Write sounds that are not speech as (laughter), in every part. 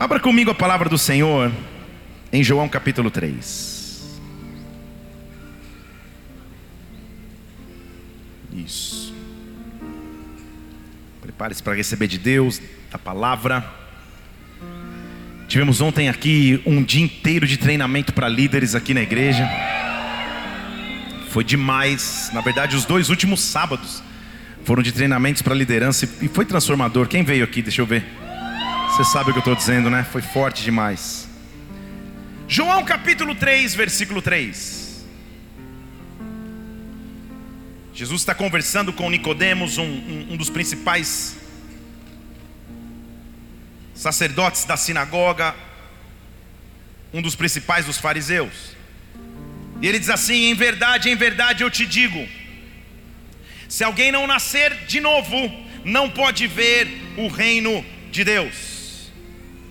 Abra comigo a palavra do Senhor em João capítulo 3. Isso. Prepare-se para receber de Deus a palavra. Tivemos ontem aqui um dia inteiro de treinamento para líderes aqui na igreja. Foi demais. Na verdade, os dois últimos sábados foram de treinamentos para liderança e foi transformador. Quem veio aqui? Deixa eu ver. Você sabe o que eu estou dizendo, né? Foi forte demais. João capítulo 3, versículo 3. Jesus está conversando com Nicodemos, um, um, um dos principais sacerdotes da sinagoga, um dos principais dos fariseus. E ele diz assim: Em verdade, em verdade eu te digo, se alguém não nascer de novo, não pode ver o reino de Deus.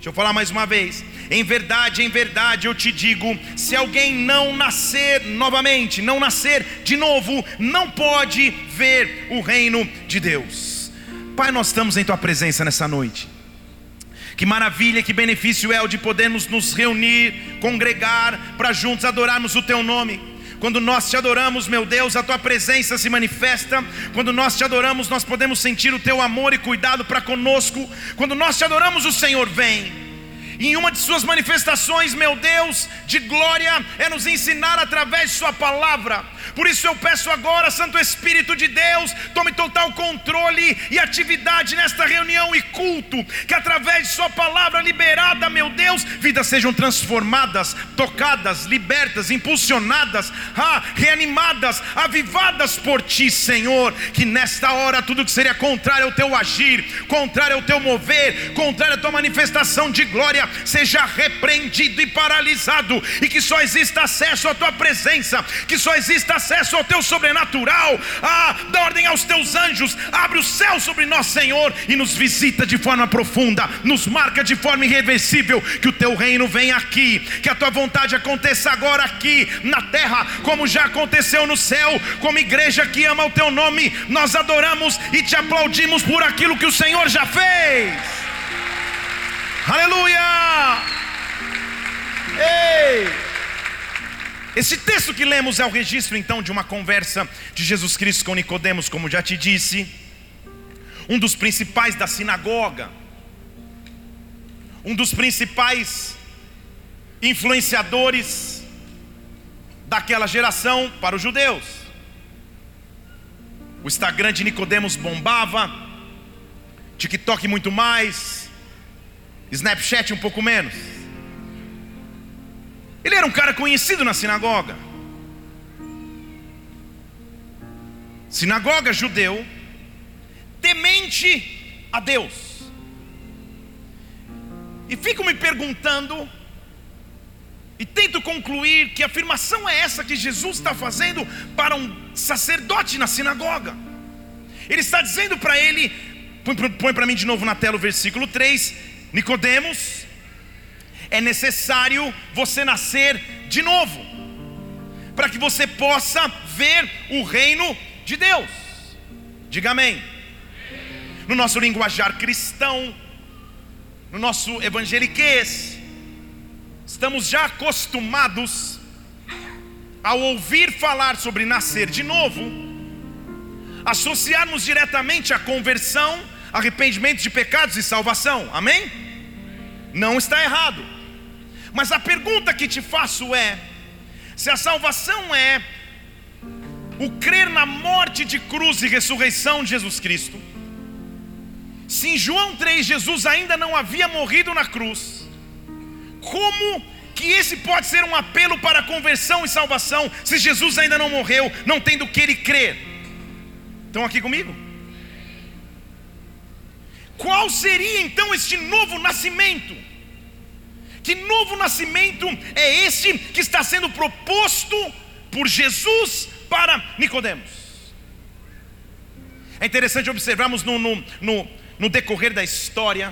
Deixa eu falar mais uma vez. Em verdade, em verdade eu te digo: se alguém não nascer novamente, não nascer de novo, não pode ver o reino de Deus. Pai, nós estamos em tua presença nessa noite. Que maravilha, que benefício é o de podermos nos reunir, congregar, para juntos adorarmos o teu nome. Quando nós te adoramos, meu Deus, a tua presença se manifesta. Quando nós te adoramos, nós podemos sentir o teu amor e cuidado para conosco. Quando nós te adoramos, o Senhor vem. Em uma de suas manifestações, meu Deus, de glória, é nos ensinar através de Sua palavra. Por isso eu peço agora, Santo Espírito de Deus, tome total controle e atividade nesta reunião e culto, que através de Sua palavra liberada, meu Deus, vidas sejam transformadas, tocadas, libertas, impulsionadas, ah, reanimadas, avivadas por Ti, Senhor. Que nesta hora tudo que seria contrário ao Teu agir, contrário ao Teu mover, contrário à Tua manifestação de glória, seja repreendido e paralisado, e que só exista acesso à tua presença, que só exista acesso ao teu sobrenatural. Ah, dá ordem aos teus anjos, abre o céu sobre nós, Senhor, e nos visita de forma profunda, nos marca de forma irreversível. Que o teu reino venha aqui, que a tua vontade aconteça agora aqui na terra, como já aconteceu no céu. Como igreja que ama o teu nome, nós adoramos e te aplaudimos por aquilo que o Senhor já fez. Aleluia! Ei! Esse texto que lemos é o registro então de uma conversa de Jesus Cristo com Nicodemos, como já te disse, um dos principais da sinagoga, um dos principais influenciadores daquela geração para os judeus. O Instagram de Nicodemos bombava, TikTok muito mais, Snapchat um pouco menos. Ele era um cara conhecido na sinagoga. Sinagoga judeu, temente a Deus. E fico me perguntando, e tento concluir que afirmação é essa que Jesus está fazendo para um sacerdote na sinagoga. Ele está dizendo para ele, põe, põe para mim de novo na tela o versículo 3: Nicodemos, é necessário você nascer de novo, para que você possa ver o reino de Deus. Diga amém. No nosso linguajar cristão, no nosso evangeliquez, estamos já acostumados ao ouvir falar sobre nascer de novo, associarmos diretamente a conversão arrependimento de pecados e salvação. Amém? Não está errado. Mas a pergunta que te faço é: se a salvação é o crer na morte de cruz e ressurreição de Jesus Cristo, se em João 3 Jesus ainda não havia morrido na cruz, como que esse pode ser um apelo para conversão e salvação se Jesus ainda não morreu, não tendo que ele crer? Estão aqui comigo? Qual seria então este novo nascimento? Que novo nascimento é esse que está sendo proposto por Jesus para Nicodemos? É interessante observarmos no, no, no, no decorrer da história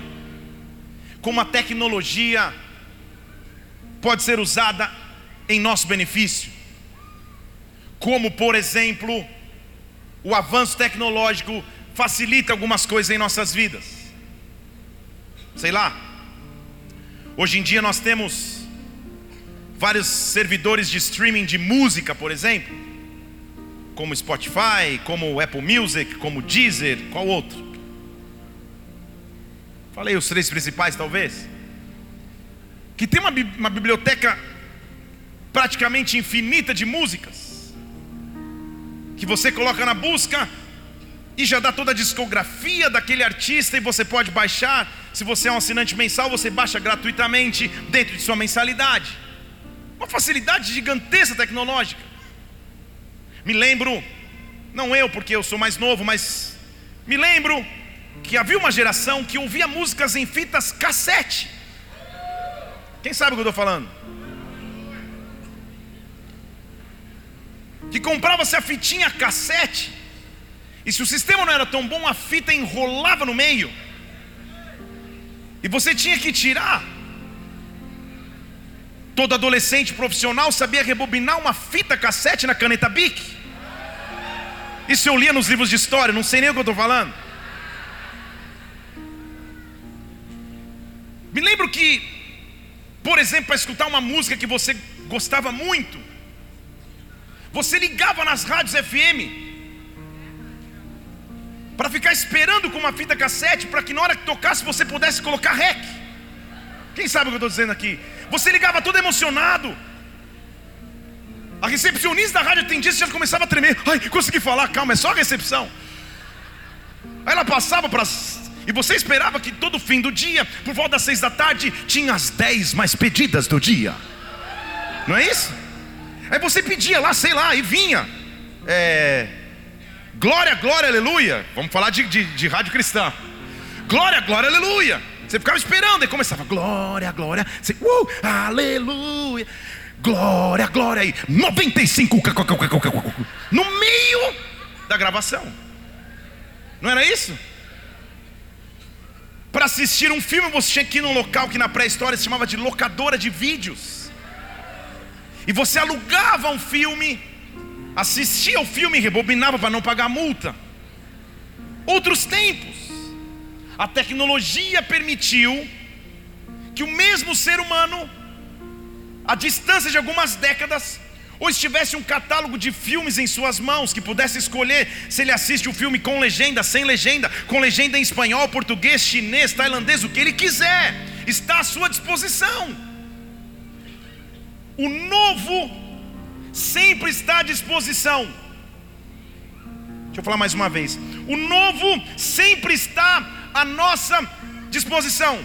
como a tecnologia pode ser usada em nosso benefício. Como, por exemplo, o avanço tecnológico facilita algumas coisas em nossas vidas sei lá, Hoje em dia nós temos vários servidores de streaming de música, por exemplo, como Spotify, como Apple Music, como Deezer, qual outro? Falei os três principais, talvez. Que tem uma, uma biblioteca praticamente infinita de músicas, que você coloca na busca e já dá toda a discografia daquele artista e você pode baixar. Se você é um assinante mensal, você baixa gratuitamente dentro de sua mensalidade. Uma facilidade gigantesca tecnológica. Me lembro, não eu porque eu sou mais novo, mas me lembro que havia uma geração que ouvia músicas em fitas cassete. Quem sabe o que eu estou falando? Que comprava-se a fitinha cassete, e se o sistema não era tão bom, a fita enrolava no meio, e você tinha que tirar. Todo adolescente profissional sabia rebobinar uma fita cassete na caneta Bic. Isso eu lia nos livros de história, não sei nem o que eu estou falando. Me lembro que, por exemplo, para escutar uma música que você gostava muito, você ligava nas rádios FM para ficar esperando com uma fita cassete para que na hora que tocasse você pudesse colocar rec. Quem sabe o que eu estou dizendo aqui? Você ligava todo emocionado. A recepcionista da rádio atendia e já começava a tremer. Ai, consegui falar, calma, é só a recepção. Aí ela passava para e você esperava que todo fim do dia, por volta das seis da tarde, tinha as dez mais pedidas do dia. Não é isso? Aí você pedia lá, sei lá, e vinha. É, glória, glória, aleluia. Vamos falar de, de, de rádio cristã. Glória, glória, aleluia. Você ficava esperando e começava, glória, glória. Você, uh, aleluia. Glória, glória aí. 95 no meio da gravação. Não era isso? Para assistir um filme, você tinha que ir num local que na pré-história se chamava de locadora de vídeos. E você alugava um filme, assistia o filme e rebobinava para não pagar multa. Outros tempos, a tecnologia permitiu que o mesmo ser humano, a distância de algumas décadas, ou estivesse um catálogo de filmes em suas mãos, que pudesse escolher se ele assiste o filme com legenda, sem legenda, com legenda em espanhol, português, chinês, tailandês, o que ele quiser, está à sua disposição. O novo sempre está à disposição. Deixa eu falar mais uma vez. O novo sempre está à nossa disposição.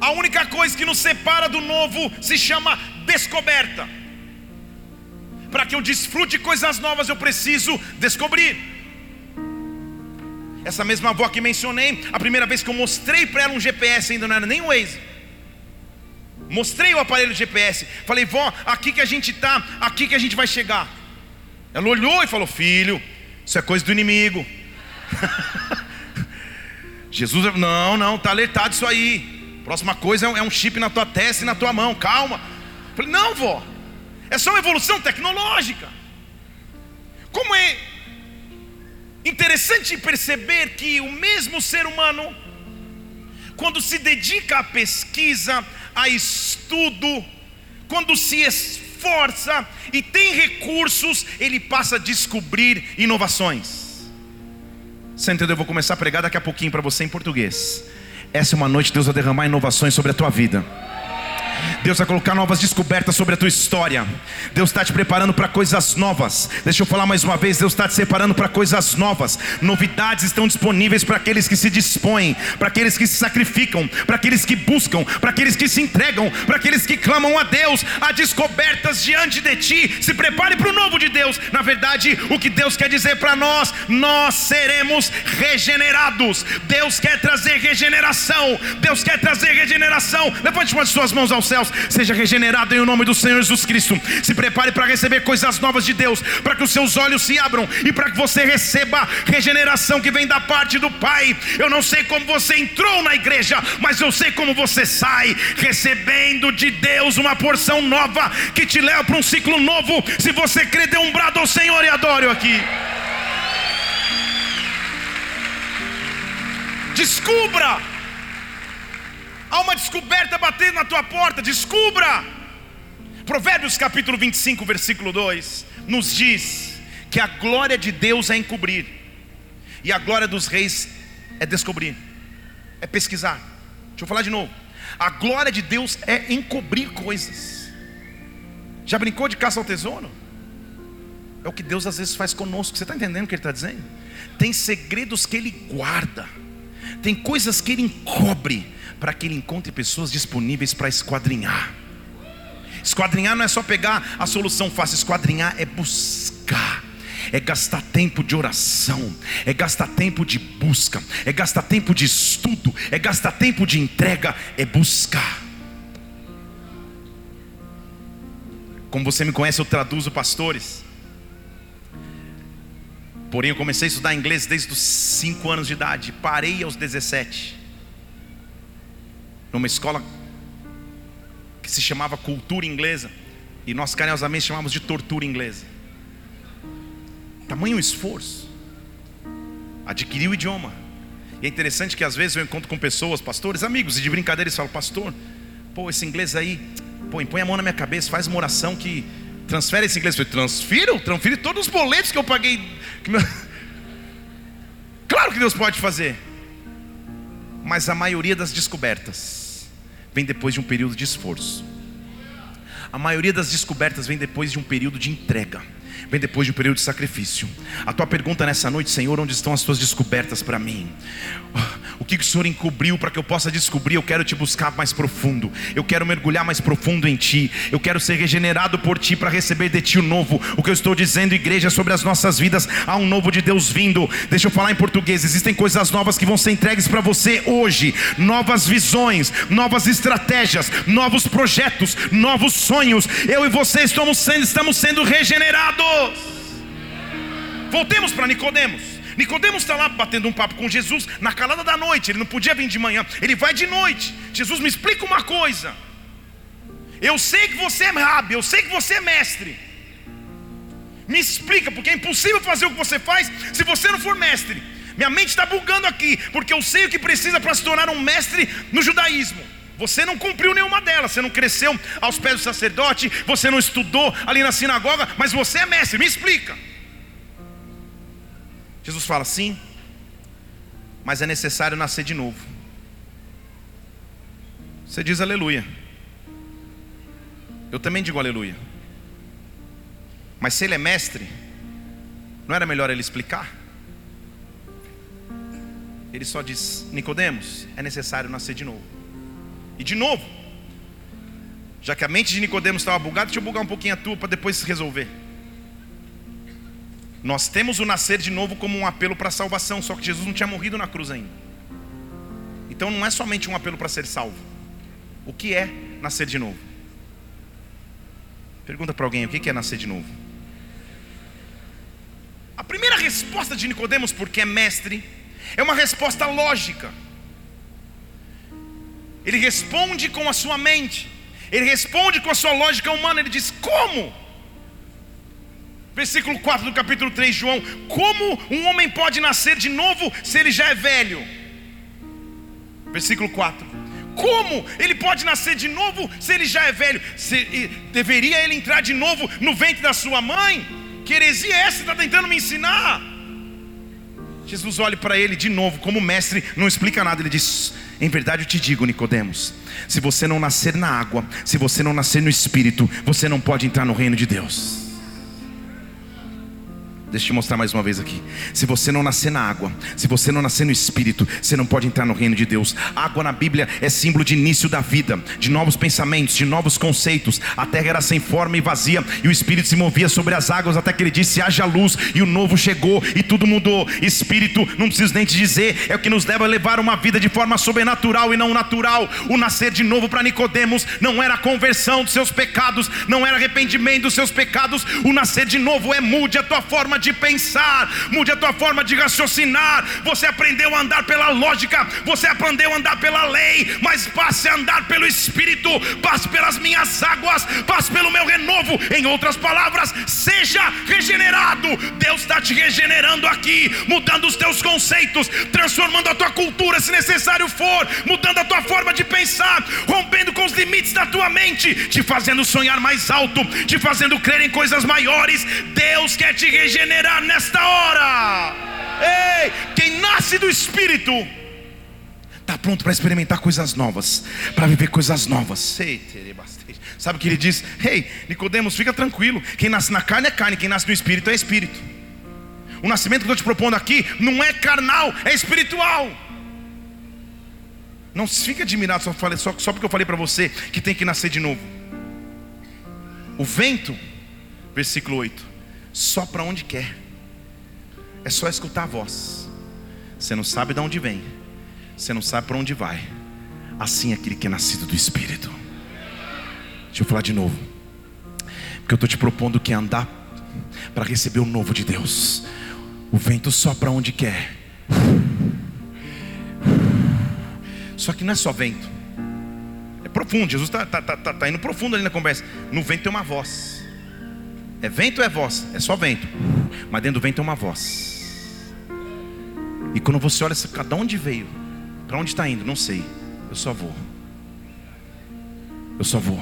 A única coisa que nos separa do novo se chama descoberta. Para que eu desfrute coisas novas, eu preciso descobrir. Essa mesma avó que mencionei, a primeira vez que eu mostrei para ela um GPS, ainda não era nem o Waze. Mostrei o aparelho GPS. Falei, vó, aqui que a gente está, aqui que a gente vai chegar. Ela olhou e falou: Filho, isso é coisa do inimigo. (laughs) Jesus, não, não, está alertado isso aí. Próxima coisa é, é um chip na tua testa e na tua mão, calma. Falei, não, vó, é só uma evolução tecnológica. Como é interessante perceber que o mesmo ser humano, quando se dedica à pesquisa, a estudo, quando se esforça e tem recursos, ele passa a descobrir inovações. Você entendeu? Eu vou começar a pregar daqui a pouquinho para você em português. Essa é uma noite, Deus vai derramar inovações sobre a tua vida. Deus vai colocar novas descobertas sobre a tua história. Deus está te preparando para coisas novas. Deixa eu falar mais uma vez: Deus está te separando para coisas novas. Novidades estão disponíveis para aqueles que se dispõem, para aqueles que se sacrificam, para aqueles que buscam, para aqueles que se entregam, para aqueles que clamam a Deus. Há descobertas diante de ti. Se prepare para o novo de Deus. Na verdade, o que Deus quer dizer para nós, nós seremos regenerados. Deus quer trazer regeneração. Deus quer trazer regeneração. Levante uma de suas mãos aos céus seja regenerado em nome do Senhor Jesus Cristo. Se prepare para receber coisas novas de Deus, para que os seus olhos se abram e para que você receba regeneração que vem da parte do Pai. Eu não sei como você entrou na igreja, mas eu sei como você sai, recebendo de Deus uma porção nova que te leva para um ciclo novo. Se você crê, dê um brado ao Senhor e adore aqui. Descubra Há uma descoberta batendo na tua porta, descubra. Provérbios capítulo 25, versículo 2, nos diz que a glória de Deus é encobrir, e a glória dos reis é descobrir, é pesquisar. Deixa eu falar de novo. A glória de Deus é encobrir coisas. Já brincou de caça ao tesouro? É o que Deus às vezes faz conosco. Você está entendendo o que Ele está dizendo? Tem segredos que Ele guarda, tem coisas que Ele encobre, para que Ele encontre pessoas disponíveis para esquadrinhar. Esquadrinhar não é só pegar a solução fácil, esquadrinhar é buscar é gastar tempo de oração, é gastar tempo de busca, é gastar tempo de estudo, é gastar tempo de entrega, é buscar. Como você me conhece, eu traduzo pastores. Porém, eu comecei a estudar inglês desde os 5 anos de idade, parei aos 17. Numa escola que se chamava Cultura Inglesa, e nós carinhosamente chamamos de tortura inglesa. Tamanho esforço. Adquirir o idioma. E é interessante que às vezes eu encontro com pessoas, pastores, amigos, e de brincadeira eles falam, pastor, pô, esse inglês aí, pô, põe a mão na minha cabeça, faz uma oração que transfere esse inglês. Eu falei, transfiro? Transfiro todos os boletos que eu paguei. (laughs) Claro que Deus pode fazer. Mas a maioria das descobertas vem depois de um período de esforço. A maioria das descobertas vem depois de um período de entrega vem depois de um período de sacrifício. A tua pergunta nessa noite, Senhor, onde estão as tuas descobertas para mim? O que o Senhor encobriu para que eu possa descobrir? Eu quero te buscar mais profundo, eu quero mergulhar mais profundo em ti, eu quero ser regenerado por ti para receber de ti o novo. O que eu estou dizendo, igreja, sobre as nossas vidas, há um novo de Deus vindo. Deixa eu falar em português: existem coisas novas que vão ser entregues para você hoje, novas visões, novas estratégias, novos projetos, novos sonhos. Eu e você estamos sendo, estamos sendo regenerados. Voltemos para Nicodemos. Nicodemos está lá batendo um papo com Jesus na calada da noite. Ele não podia vir de manhã, ele vai de noite. Jesus me explica uma coisa. Eu sei que você é rábio, eu sei que você é mestre. Me explica, porque é impossível fazer o que você faz se você não for mestre. Minha mente está bugando aqui, porque eu sei o que precisa para se tornar um mestre no judaísmo. Você não cumpriu nenhuma delas, você não cresceu aos pés do sacerdote, você não estudou ali na sinagoga, mas você é mestre, me explica. Jesus fala sim, mas é necessário nascer de novo. Você diz aleluia. Eu também digo aleluia. Mas se ele é mestre, não era melhor ele explicar? Ele só diz: Nicodemos, é necessário nascer de novo. E de novo, já que a mente de Nicodemos estava bugada, deixa eu bugar um pouquinho a tua para depois resolver. Nós temos o nascer de novo como um apelo para a salvação, só que Jesus não tinha morrido na cruz ainda. Então não é somente um apelo para ser salvo. O que é nascer de novo? Pergunta para alguém, o que é nascer de novo? A primeira resposta de Nicodemos, porque é mestre, é uma resposta lógica. Ele responde com a sua mente, ele responde com a sua lógica humana, ele diz: Como? Versículo 4 do capítulo 3 de João: Como um homem pode nascer de novo se ele já é velho? Versículo 4: Como ele pode nascer de novo se ele já é velho? Se, deveria ele entrar de novo no ventre da sua mãe? Que heresia é essa? Está tentando me ensinar? Jesus olha para ele de novo, como mestre, não explica nada. Ele diz: Em verdade eu te digo, Nicodemos, se você não nascer na água, se você não nascer no Espírito, você não pode entrar no reino de Deus. Deixa eu te mostrar mais uma vez aqui. Se você não nascer na água, se você não nascer no Espírito, você não pode entrar no reino de Deus. água na Bíblia é símbolo de início da vida, de novos pensamentos, de novos conceitos. A terra era sem forma e vazia, e o Espírito se movia sobre as águas até que ele disse: haja luz, e o novo chegou e tudo mudou. Espírito, não preciso nem te dizer, é o que nos leva a levar uma vida de forma sobrenatural e não natural. O nascer de novo para Nicodemos não era a conversão dos seus pecados, não era arrependimento dos seus pecados. O nascer de novo é mude a tua forma de pensar, mude a tua forma de raciocinar. Você aprendeu a andar pela lógica, você aprendeu a andar pela lei, mas passe a andar pelo Espírito, passe pelas minhas águas, passe pelo meu renovo. Em outras palavras, seja regenerado. Deus está te regenerando aqui, mudando os teus conceitos, transformando a tua cultura, se necessário for, mudando a tua forma de pensar rompendo com os limites da tua mente, te fazendo sonhar mais alto, te fazendo crer em coisas maiores. Deus quer te regenerar nesta hora. Ei, quem nasce do Espírito está pronto para experimentar coisas novas, para viver coisas novas. Sabe o que ele diz? Ei, hey, Nicodemos, fica tranquilo. Quem nasce na carne é carne, quem nasce no espírito é espírito. O nascimento que eu estou te propondo aqui não é carnal, é espiritual. Não fique admirado só, só, só porque eu falei para você que tem que nascer de novo. O vento, versículo 8, só para onde quer. É só escutar a voz. Você não sabe de onde vem. Você não sabe para onde vai. Assim é aquele que é nascido do Espírito. Deixa eu falar de novo. Porque eu estou te propondo que andar para receber o novo de Deus. O vento sopra onde quer. Só que não é só vento. É profundo. Jesus está tá, tá, tá, tá indo profundo ali na conversa. No vento tem uma voz. É vento ou é voz? É só vento. Mas dentro do vento tem uma voz. E quando você olha, cada onde veio? Para onde está indo? Não sei. Eu só vou. Eu só vou.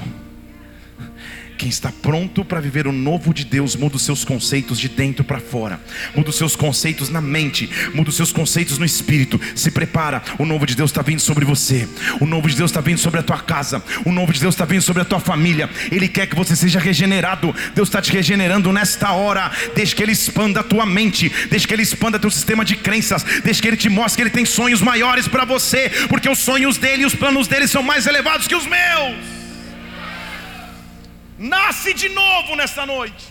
Quem está pronto para viver o novo de Deus, muda os seus conceitos de dentro para fora, muda os seus conceitos na mente, muda os seus conceitos no espírito. Se prepara, o novo de Deus está vindo sobre você, o novo de Deus está vindo sobre a tua casa, o novo de Deus está vindo sobre a tua família. Ele quer que você seja regenerado. Deus está te regenerando nesta hora. Deixa que Ele expanda a tua mente, deixa que Ele expanda teu sistema de crenças, deixa que Ele te mostre que Ele tem sonhos maiores para você, porque os sonhos dele e os planos dele são mais elevados que os meus. Nasce de novo nesta noite.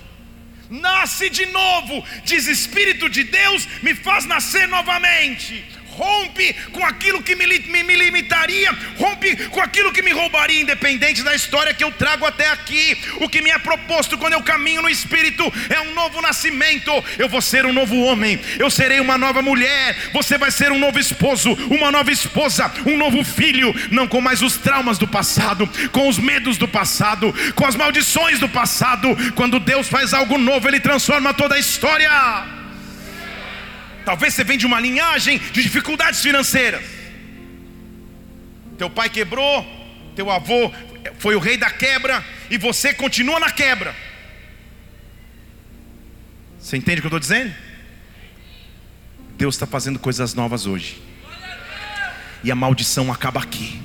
Nasce de novo, diz Espírito de Deus, me faz nascer novamente rompe com aquilo que me, me, me, limitaria, rompe com aquilo que me roubaria, independente da história que eu trago até aqui. O que me é proposto quando eu caminho no Espírito é um novo nascimento. Eu vou ser um novo homem, eu serei uma nova mulher, você vai ser um novo esposo, uma nova esposa, um novo filho, não com mais os traumas do passado, com os medos do passado, com as maldições do passado. Quando Deus faz algo novo, Ele transforma toda a história. Talvez você venha de uma linhagem de dificuldades financeiras. Teu pai quebrou, teu avô foi o rei da quebra e você continua na quebra. Você entende o que eu estou dizendo? Deus está fazendo coisas novas hoje. E a maldição acaba aqui.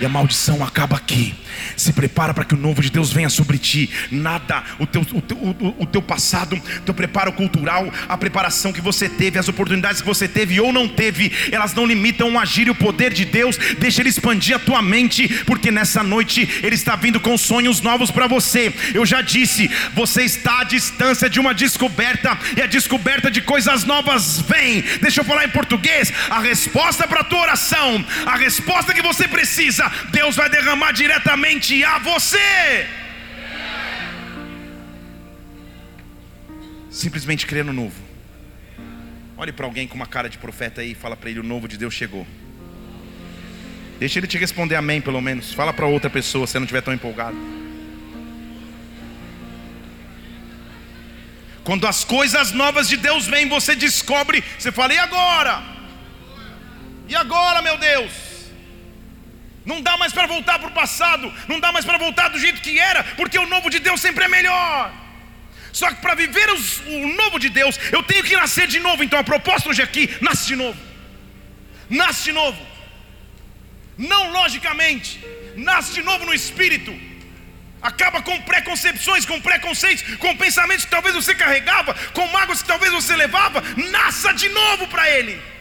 E a maldição acaba aqui. Se prepara para que o novo de Deus venha sobre ti. Nada, o teu, o teu, o, o teu passado, o teu preparo cultural, a preparação que você teve, as oportunidades que você teve ou não teve, elas não limitam o agir e o poder de Deus. Deixa Ele expandir a tua mente, porque nessa noite Ele está vindo com sonhos novos para você. Eu já disse, você está à distância de uma descoberta, e a descoberta de coisas novas vem. Deixa eu falar em português: a resposta para a tua oração, a resposta que você precisa Deus vai derramar diretamente a você. Simplesmente crer no novo. Olhe para alguém com uma cara de profeta aí e fala para ele: o novo de Deus chegou. Deixa ele te responder amém, pelo menos. Fala para outra pessoa se não estiver tão empolgado. Quando as coisas novas de Deus vêm, você descobre, você fala: e agora? E agora, meu Deus? Não dá mais para voltar para o passado, não dá mais para voltar do jeito que era, porque o novo de Deus sempre é melhor. Só que para viver os, o novo de Deus, eu tenho que nascer de novo. Então a proposta hoje aqui, nasce de novo. Nasce de novo. Não logicamente, nasce de novo no espírito. Acaba com preconcepções, com preconceitos, com pensamentos que talvez você carregava, com mágoas que talvez você levava. Nasça de novo para Ele.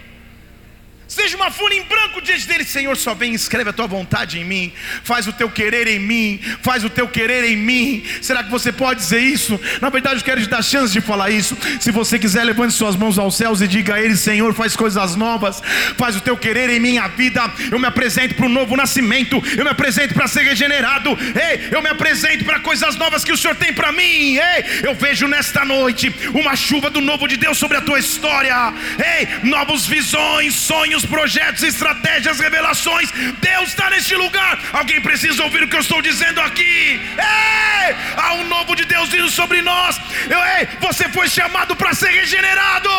Seja uma folha em branco diante dele, Senhor, só vem, escreve a tua vontade em mim, faz o teu querer em mim, faz o teu querer em mim. Será que você pode dizer isso? Na verdade, eu quero te dar chance de falar isso. Se você quiser, levante suas mãos aos céus e diga a Ele, Senhor, faz coisas novas, faz o teu querer em minha vida. Eu me apresento para um novo nascimento, eu me apresento para ser regenerado, ei, eu me apresento para coisas novas que o Senhor tem para mim. Ei, eu vejo nesta noite uma chuva do novo de Deus sobre a tua história. Ei, novos visões, sonhos sonhos, projetos, estratégias, revelações. Deus está neste lugar. Alguém precisa ouvir o que eu estou dizendo aqui. Ei! Há um novo de Deus vindo sobre nós. Eu, ei, você foi chamado para ser regenerado.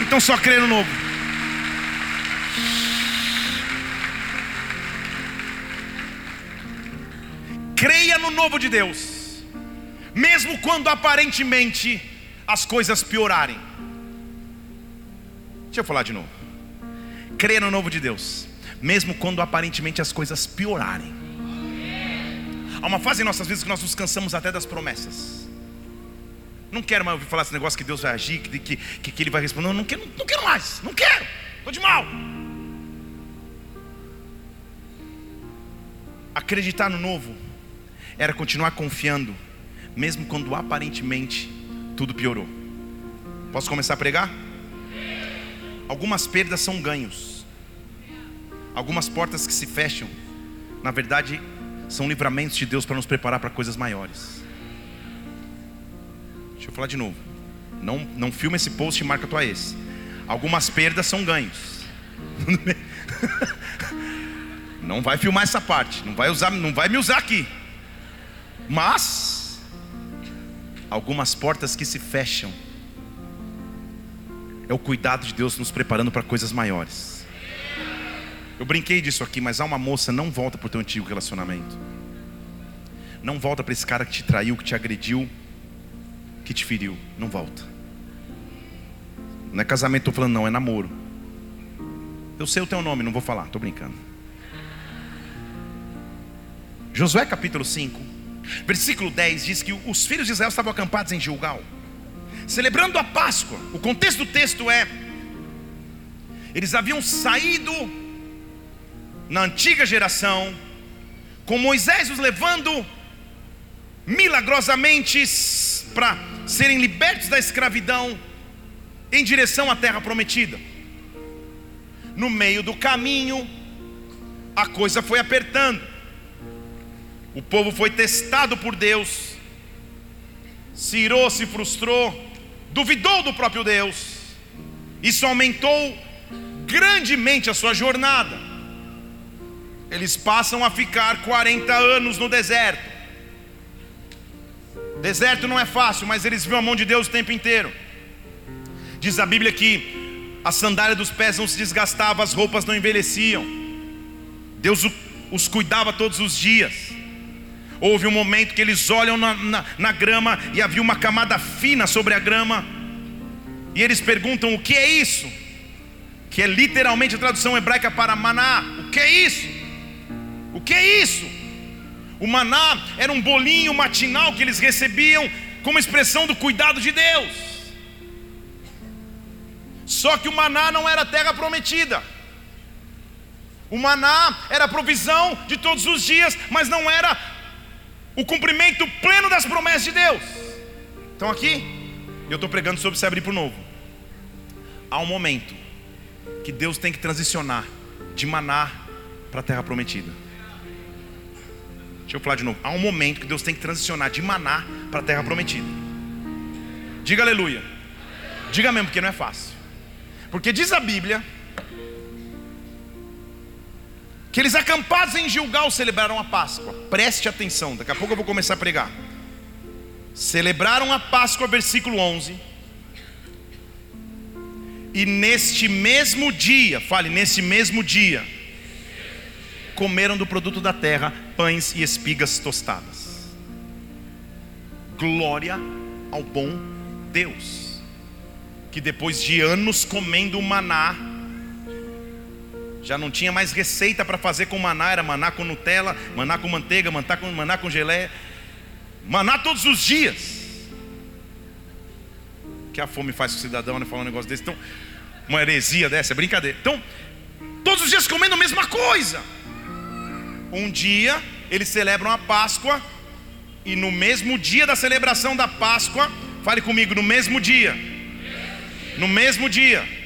Então só crê no novo. Creia no novo de Deus, mesmo quando aparentemente as coisas piorarem. Deixa eu falar de novo. Creia no novo de Deus, mesmo quando aparentemente as coisas piorarem. Há uma fase em nossas vidas que nós nos cansamos até das promessas. Não quero mais ouvir falar esse negócio que Deus vai agir, que, que, que Ele vai responder. Não, não, quero, não quero mais, não quero, estou de mal. Acreditar no novo era continuar confiando, mesmo quando aparentemente tudo piorou. Posso começar a pregar? Algumas perdas são ganhos, algumas portas que se fecham, na verdade, são livramentos de Deus para nos preparar para coisas maiores. Deixa eu falar de novo. Não, não filma esse post e marca tua ex. Algumas perdas são ganhos. (laughs) Não vai filmar essa parte, não vai usar, não vai me usar aqui. Mas algumas portas que se fecham é o cuidado de Deus nos preparando para coisas maiores. Eu brinquei disso aqui, mas há uma moça não volta para o teu antigo relacionamento. Não volta para esse cara que te traiu, que te agrediu, que te feriu. Não volta. Não é casamento, estou falando, não, é namoro. Eu sei o teu nome, não vou falar, estou brincando. Josué capítulo 5, versículo 10 diz que os filhos de Israel estavam acampados em Gilgal, celebrando a Páscoa. O contexto do texto é: eles haviam saído na antiga geração, com Moisés os levando milagrosamente para serem libertos da escravidão em direção à terra prometida. No meio do caminho, a coisa foi apertando. O povo foi testado por Deus, se irou, se frustrou, duvidou do próprio Deus. Isso aumentou grandemente a sua jornada. Eles passam a ficar 40 anos no deserto. Deserto não é fácil, mas eles viam a mão de Deus o tempo inteiro. Diz a Bíblia que a sandália dos pés não se desgastava, as roupas não envelheciam. Deus os cuidava todos os dias. Houve um momento que eles olham na, na, na, grama e havia uma camada fina sobre a grama. E eles perguntam: o que é isso? Que é literalmente a tradução hebraica para maná. O que é isso? O que é isso? O maná era um bolinho matinal que eles recebiam como expressão do cuidado de Deus. Só que o maná não era a terra prometida. O maná era a provisão de todos os dias, mas não era o cumprimento pleno das promessas de Deus. Então aqui, eu estou pregando sobre se abrir para o novo. Há um momento que Deus tem que transicionar de maná para a terra prometida. Deixa eu falar de novo. Há um momento que Deus tem que transicionar de maná para a terra prometida. Diga aleluia. Diga mesmo, porque não é fácil. Porque diz a Bíblia que eles acampados em Gilgal celebraram a Páscoa. Preste atenção, daqui a pouco eu vou começar a pregar. Celebraram a Páscoa, versículo 11. E neste mesmo dia, fale, neste mesmo dia, comeram do produto da terra pães e espigas tostadas. Glória ao bom Deus, que depois de anos comendo maná, já não tinha mais receita para fazer com maná, era maná com Nutella, maná com manteiga, maná com, maná com geleia, maná todos os dias. Que a fome faz com o cidadão, né? Falar um negócio desse. Então, uma heresia dessa, é brincadeira. Então, todos os dias comendo a mesma coisa. Um dia eles celebram a Páscoa, e no mesmo dia da celebração da Páscoa, fale comigo, no mesmo dia. No mesmo dia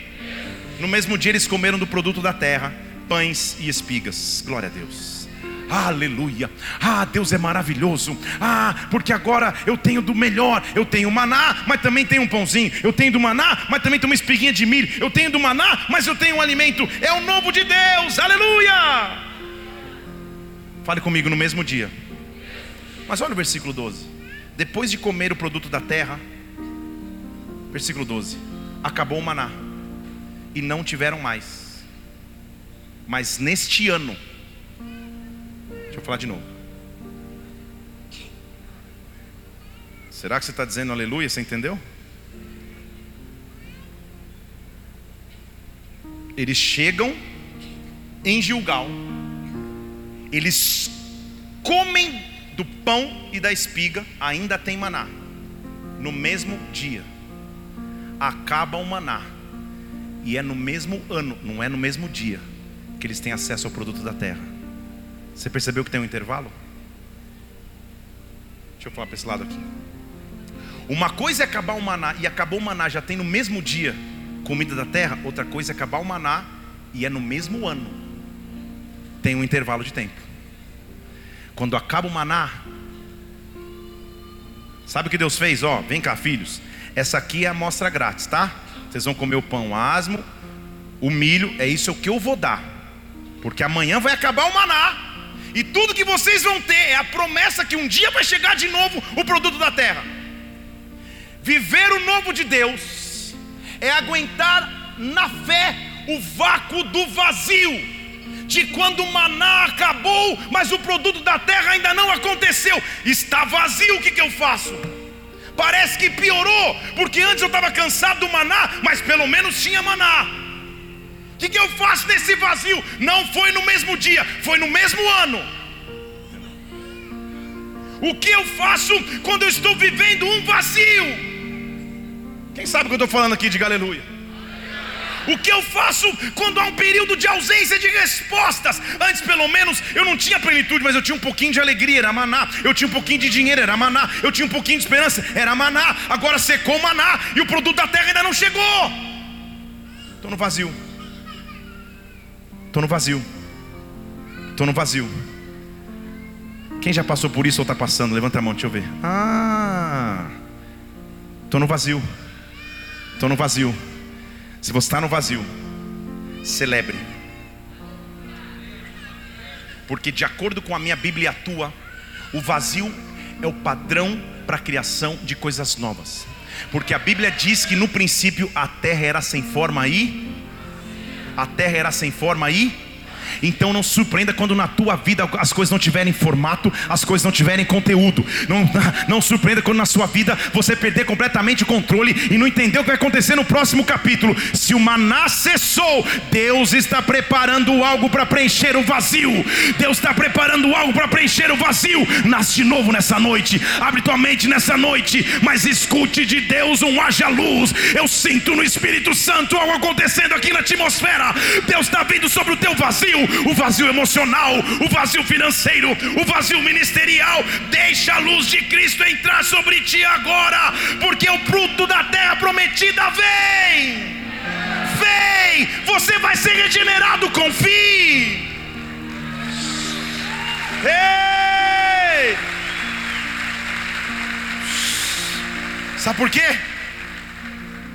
no mesmo dia eles comeram do produto da terra, pães e espigas. Glória a Deus. Aleluia. Ah, Deus é maravilhoso. Ah, porque agora eu tenho do melhor. Eu tenho maná, mas também tenho um pãozinho. Eu tenho do maná, mas também tenho uma espiguinha de milho. Eu tenho do maná, mas eu tenho um alimento. É o novo de Deus. Aleluia. Fale comigo no mesmo dia. Mas olha o versículo 12. Depois de comer o produto da terra, versículo 12: acabou o maná e não tiveram mais. Mas neste ano, deixa eu falar de novo. Será que você está dizendo aleluia? Você entendeu? Eles chegam em Gilgal, eles comem do pão e da espiga, ainda tem maná, no mesmo dia, acaba o maná, e é no mesmo ano, não é no mesmo dia, que eles têm acesso ao produto da terra. Você percebeu que tem um intervalo? Deixa eu falar para esse lado aqui. Uma coisa é acabar o maná e acabou o maná já tem no mesmo dia comida da terra, outra coisa é acabar o maná e é no mesmo ano. Tem um intervalo de tempo. Quando acaba o maná, sabe o que Deus fez? Ó, vem cá, filhos. Essa aqui é a amostra grátis, tá? Vocês vão comer o pão asmo, o milho, é isso que eu vou dar. Porque amanhã vai acabar o maná. E tudo que vocês vão ter é a promessa que um dia vai chegar de novo o produto da terra. Viver o novo de Deus é aguentar na fé o vácuo do vazio. De quando o maná acabou, mas o produto da terra ainda não aconteceu, está vazio, o que, que eu faço? Parece que piorou, porque antes eu estava cansado do maná, mas pelo menos tinha maná. O que, que eu faço nesse vazio? Não foi no mesmo dia, foi no mesmo ano. O que eu faço quando eu estou vivendo um vazio? Quem sabe o que eu estou falando aqui? Diga aleluia. O que eu faço quando há um período de ausência de respostas? Antes, pelo menos, eu não tinha plenitude, mas eu tinha um pouquinho de alegria, era maná. Eu tinha um pouquinho de dinheiro, era maná. Eu tinha um pouquinho de esperança, era maná. Agora secou maná e o produto da terra ainda não chegou. Estou no vazio. Estou no vazio. Estou no vazio. Quem já passou por isso ou está passando? Levanta a mão, deixa eu ver. Ah, estou no vazio. Estou no vazio. Se você está no vazio, celebre. Porque de acordo com a minha Bíblia tua, o vazio é o padrão para a criação de coisas novas. Porque a Bíblia diz que no princípio a terra era sem forma e a terra era sem forma e então não surpreenda quando na tua vida as coisas não tiverem formato, as coisas não tiverem conteúdo. Não, (laughs) não surpreenda quando na sua vida você perder completamente o controle e não entender o que vai acontecer no próximo capítulo. Se o maná cessou, Deus está preparando algo para preencher o vazio. Deus está preparando algo para preencher o vazio. Nasce de novo nessa noite. Abre tua mente nessa noite, mas escute de Deus um haja luz. Eu sinto no Espírito Santo algo acontecendo aqui na atmosfera. Deus está vindo sobre o teu vazio o vazio emocional, o vazio financeiro, o vazio ministerial. Deixa a luz de Cristo entrar sobre ti agora, porque o fruto da terra prometida vem. Vem, você vai ser regenerado, confie. Ei! Sabe por quê?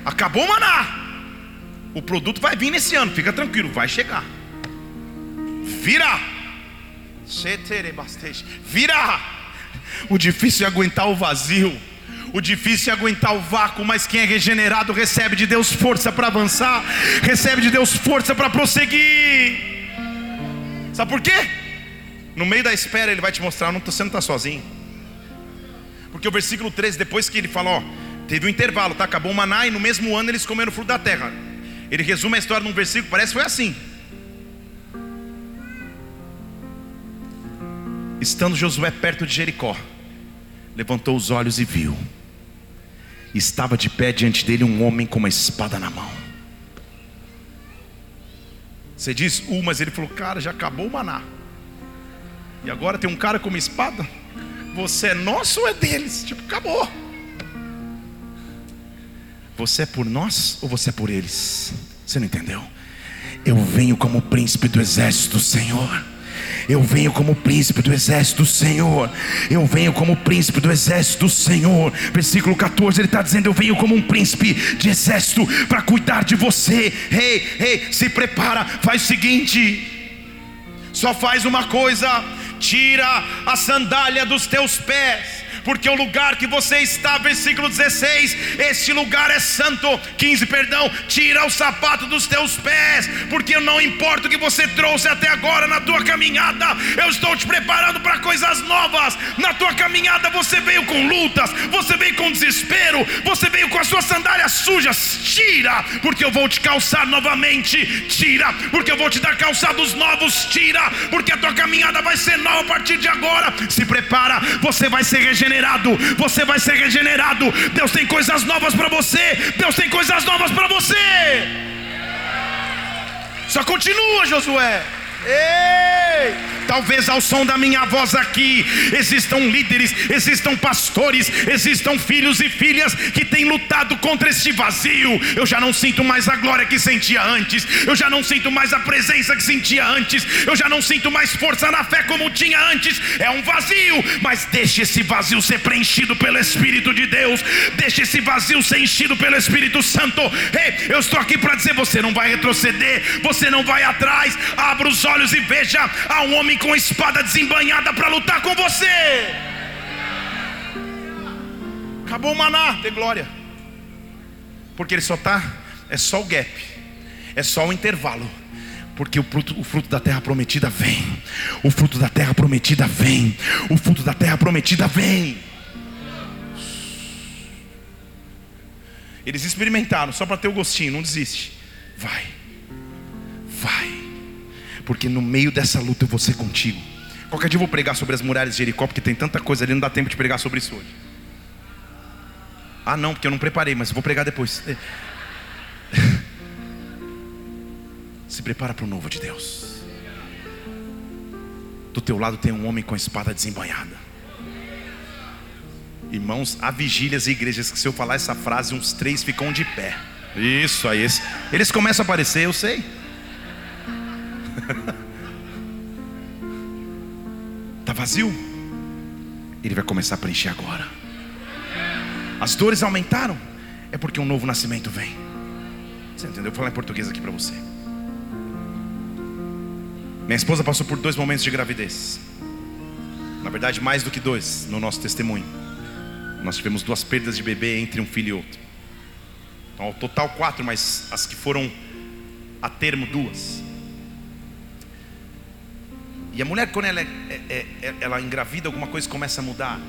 Acabou o maná. O produto vai vir nesse ano, fica tranquilo, vai chegar. Vira. Vira. O difícil é aguentar o vazio. O difícil é aguentar o vácuo, mas quem é regenerado recebe de Deus força para avançar, recebe de Deus força para prosseguir. Sabe por quê? No meio da espera ele vai te mostrar, não, você não está sozinho. Porque o versículo 13, depois que ele fala, ó, teve um intervalo, tá? Acabou o maná e no mesmo ano eles comeram o fruto da terra. Ele resume a história num versículo, parece que foi assim. Estando Josué perto de Jericó, levantou os olhos e viu. Estava de pé diante dele um homem com uma espada na mão. Você diz, uh, mas ele falou, cara, já acabou o maná. E agora tem um cara com uma espada. Você é nosso ou é deles? Tipo, acabou. Você é por nós ou você é por eles? Você não entendeu? Eu venho como príncipe do exército do Senhor. Eu venho como príncipe do exército do Senhor. Eu venho como príncipe do exército do Senhor. Versículo 14, ele está dizendo: Eu venho como um príncipe de exército para cuidar de você. Ei, ei, se prepara, faz o seguinte. Só faz uma coisa: tira a sandália dos teus pés porque o lugar que você está, versículo 16, este lugar é santo. 15, perdão, tira o sapato dos teus pés, porque não importa o que você trouxe até agora na tua caminhada, eu estou te preparando para coisas novas. Na tua caminhada você veio com lutas, você veio com desespero, você veio com as suas sandálias sujas. Tira, porque eu vou te calçar novamente. Tira, porque eu vou te dar calçados novos. Tira, porque a tua caminhada vai ser nova a partir de agora. Se prepara, você vai ser regenerado. Você vai ser regenerado. Deus tem coisas novas para você. Deus tem coisas novas para você. Só continua, Josué. Ei! Talvez ao som da minha voz aqui existam líderes, existam pastores, existam filhos e filhas que têm lutado contra este vazio. Eu já não sinto mais a glória que sentia antes, eu já não sinto mais a presença que sentia antes, eu já não sinto mais força na fé como tinha antes. É um vazio, mas deixe esse vazio ser preenchido pelo Espírito de Deus, deixe esse vazio ser enchido pelo Espírito Santo. Ei, eu estou aqui para dizer: você não vai retroceder, você não vai atrás. Abra os olhos e veja: há um homem com espada desembanhada para lutar com você. Acabou o maná, de glória. Porque ele só está, é só o gap, é só o intervalo. Porque o fruto, o fruto da terra prometida vem. O fruto da terra prometida vem. O fruto da terra prometida vem. Eles experimentaram só para ter o gostinho, não desiste. Vai, vai porque no meio dessa luta eu vou ser contigo. Qualquer dia eu vou pregar sobre as muralhas de Jericó, porque tem tanta coisa ali, não dá tempo de pregar sobre isso hoje. Ah, não, porque eu não preparei, mas vou pregar depois. (laughs) Se prepara para o novo de Deus. Do teu lado tem um homem com a espada desembanhada. Irmãos, há vigílias e igrejas que se eu falar essa frase, uns três ficam de pé. Isso aí, eles começam a aparecer, eu sei. Está (laughs) vazio? Ele vai começar a preencher agora. As dores aumentaram? É porque um novo nascimento vem. Você entendeu? Vou falar em português aqui para você. Minha esposa passou por dois momentos de gravidez. Na verdade, mais do que dois no nosso testemunho. Nós tivemos duas perdas de bebê entre um filho e outro. Então, ao total quatro, mas as que foram a termo duas. E a mulher, quando ela, é, é, é, ela engravida, alguma coisa começa a mudar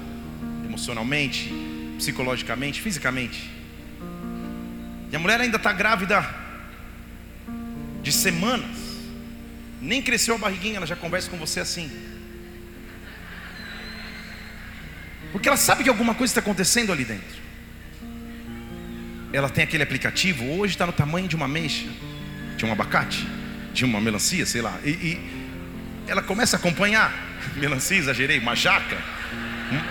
emocionalmente, psicologicamente, fisicamente. E a mulher ainda está grávida de semanas, nem cresceu a barriguinha, ela já conversa com você assim. Porque ela sabe que alguma coisa está acontecendo ali dentro. Ela tem aquele aplicativo, hoje está no tamanho de uma ameixa, de um abacate, de uma melancia, sei lá. E, e ela começa a acompanhar. Melancia, exagerei, uma jaca. Hum?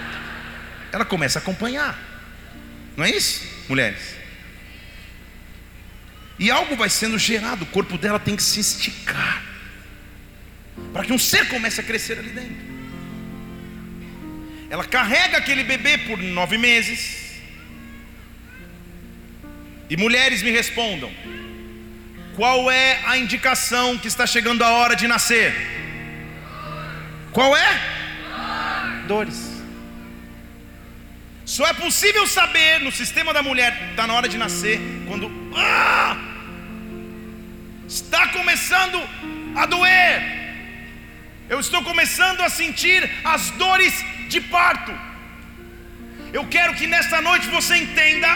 Ela começa a acompanhar. Não é isso, mulheres? E algo vai sendo gerado, o corpo dela tem que se esticar. Para que um ser comece a crescer ali dentro. Ela carrega aquele bebê por nove meses. E mulheres me respondam: qual é a indicação que está chegando a hora de nascer? Qual é? Dores. Só é possível saber no sistema da mulher, está na hora de nascer, quando ah, está começando a doer. Eu estou começando a sentir as dores de parto. Eu quero que nesta noite você entenda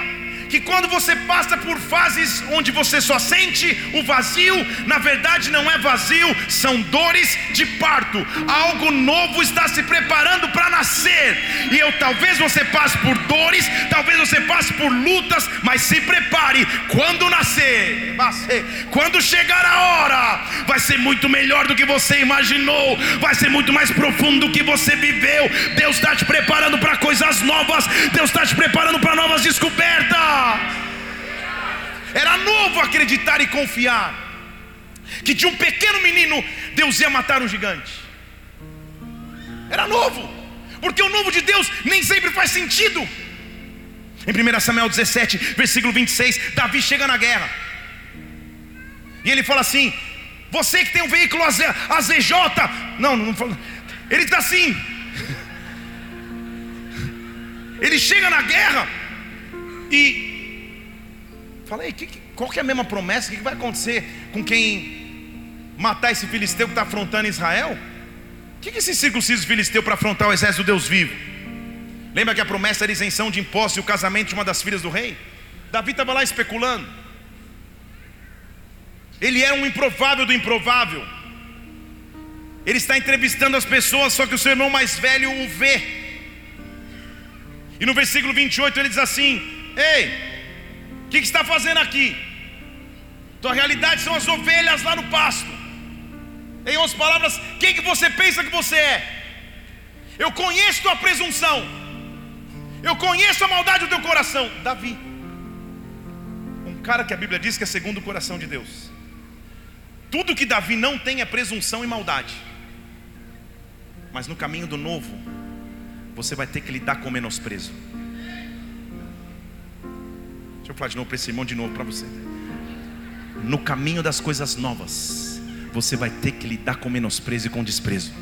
que quando você passa por fases onde você só sente o vazio, na verdade não é vazio, são dores de parto. Algo novo está se preparando para nascer. E eu talvez você passe por dores, talvez você passe por lutas, mas se prepare quando nascer, quando chegar a hora, vai ser muito melhor do que você imaginou, vai ser muito mais profundo do que você viveu. Deus está te preparando para coisas novas, Deus está te preparando para novas descobertas. Era novo acreditar e confiar que de um pequeno menino Deus ia matar um gigante. Era novo, porque o novo de Deus nem sempre faz sentido. Em 1 Samuel 17, versículo 26, Davi chega na guerra. E ele fala assim: Você que tem um veículo AZJ, não, não fala. Ele está assim. (laughs) Ele chega na guerra e fala, Ei, que, qual que é a mesma promessa? O que, vai acontecer com quem matar esse filisteu que está afrontando Israel? O que, que esse circunciso filisteu para afrontar o exército do Deus vivo? Lembra que a promessa era isenção de impostos e o casamento de uma das filhas do rei? Davi estava lá especulando. Ele é um improvável do improvável. Ele está entrevistando as pessoas, só que o seu irmão mais velho o vê. E no versículo 28 ele diz assim: Ei, o que, que está fazendo aqui? Tua realidade são as ovelhas lá no pasto. Em outras palavras, quem que você pensa que você é? Eu conheço tua presunção. Eu conheço a maldade do teu coração. Davi. Um cara que a Bíblia diz que é segundo o coração de Deus. Tudo que Davi não tem é presunção e maldade. Mas no caminho do novo, você vai ter que lidar com menosprezo. Deixa eu falar de novo para esse irmão de novo para você. No caminho das coisas novas, você vai ter que lidar com menosprezo e com desprezo.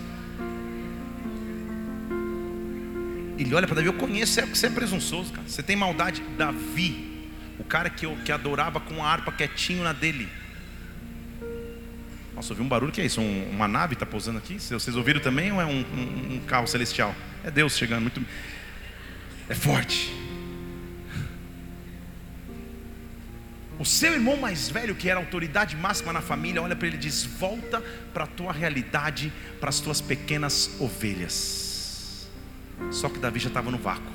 Ele olha para Davi, eu conheço, você é presunçoso, cara. Você tem maldade. Davi, o cara que, eu, que adorava com a harpa quietinho na dele. Nossa, ouvi um barulho, que é isso? Um, uma nave está pousando aqui? Vocês ouviram também ou é um, um, um carro celestial? É Deus chegando, muito. É forte. O seu irmão mais velho, que era autoridade máxima na família, olha para ele e diz: Volta para a tua realidade, para as tuas pequenas ovelhas. Só que Davi já estava no vácuo.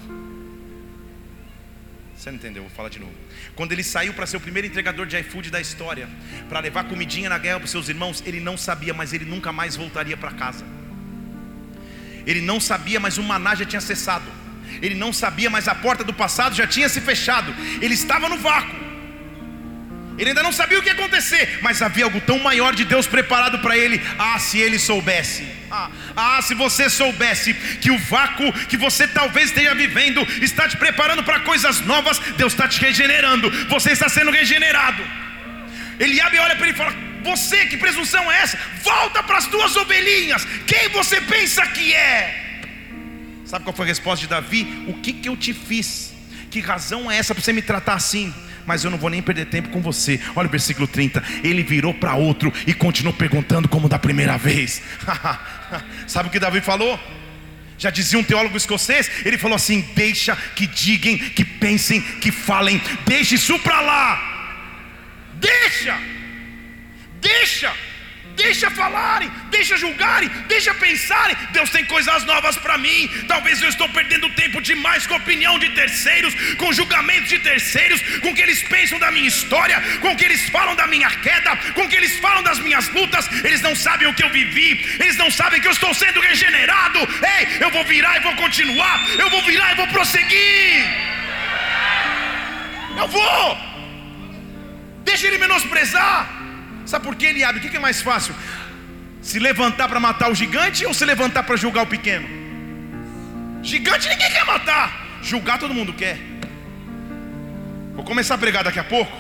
Você não entendeu? Vou falar de novo. Quando ele saiu para ser o primeiro entregador de iFood da história, para levar comidinha na guerra para os seus irmãos, ele não sabia, mas ele nunca mais voltaria para casa. Ele não sabia, mas o maná já tinha cessado. Ele não sabia, mas a porta do passado já tinha se fechado. Ele estava no vácuo. Ele ainda não sabia o que ia acontecer, mas havia algo tão maior de Deus preparado para ele. Ah, se ele soubesse. Ah, ah, se você soubesse que o vácuo que você talvez esteja vivendo está te preparando para coisas novas, Deus está te regenerando. Você está sendo regenerado. Eliabe olha para ele e fala: Você, que presunção é essa? Volta para as tuas ovelhinhas. Quem você pensa que é? Sabe qual foi a resposta de Davi? O que, que eu te fiz? Que razão é essa para você me tratar assim? Mas eu não vou nem perder tempo com você. Olha o versículo 30. Ele virou para outro e continuou perguntando como da primeira vez. (laughs) Sabe o que Davi falou? Já dizia um teólogo escocês, ele falou assim: deixa que digam, que pensem, que falem, deixe isso para lá, deixa, deixa. Deixa falarem, deixa julgarem, deixa pensarem. Deus tem coisas novas para mim. Talvez eu estou perdendo tempo demais com opinião de terceiros, com julgamentos de terceiros, com o que eles pensam da minha história, com o que eles falam da minha queda, com o que eles falam das minhas lutas. Eles não sabem o que eu vivi, eles não sabem que eu estou sendo regenerado. Ei, eu vou virar e vou continuar, eu vou virar e vou prosseguir. Eu vou. Deixa ele menosprezar. Sabe por que ele abre? O que é mais fácil? Se levantar para matar o gigante ou se levantar para julgar o pequeno? Gigante ninguém quer matar, julgar todo mundo quer. Vou começar a pregar daqui a pouco.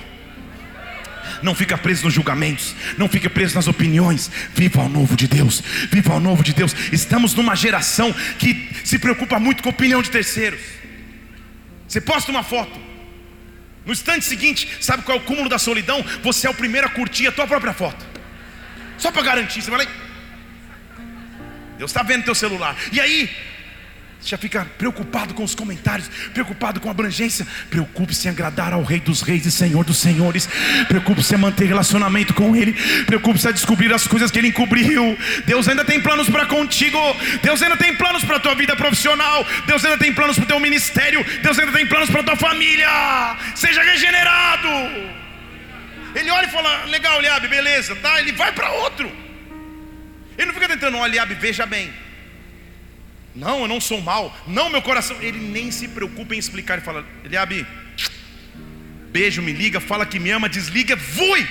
Não fica preso nos julgamentos, não fica preso nas opiniões. Viva o novo de Deus, viva o novo de Deus. Estamos numa geração que se preocupa muito com a opinião de terceiros. Você posta uma foto, no instante seguinte, sabe qual é o cúmulo da solidão? Você é o primeiro a curtir a tua própria foto. Só para garantir, você vai lá. Deus está vendo teu celular. E aí, já fica preocupado com os comentários, preocupado com a abrangência. Preocupe-se em agradar ao Rei dos Reis e Senhor dos Senhores. Preocupe-se em manter relacionamento com Ele. Preocupe-se em descobrir as coisas que Ele encobriu. Deus ainda tem planos para contigo. Deus ainda tem planos para a tua vida profissional. Deus ainda tem planos para o teu ministério. Deus ainda tem planos para a tua família. Seja regenerado. Ele olha e fala: Legal, Eliabe, beleza, tá? Ele vai para outro. Ele não fica tentando, olha, Eliabe, veja bem. Não, eu não sou mal. Não, meu coração. Ele nem se preocupa em explicar. Ele fala: Eliabe, beijo, me liga, fala que me ama, desliga, fui.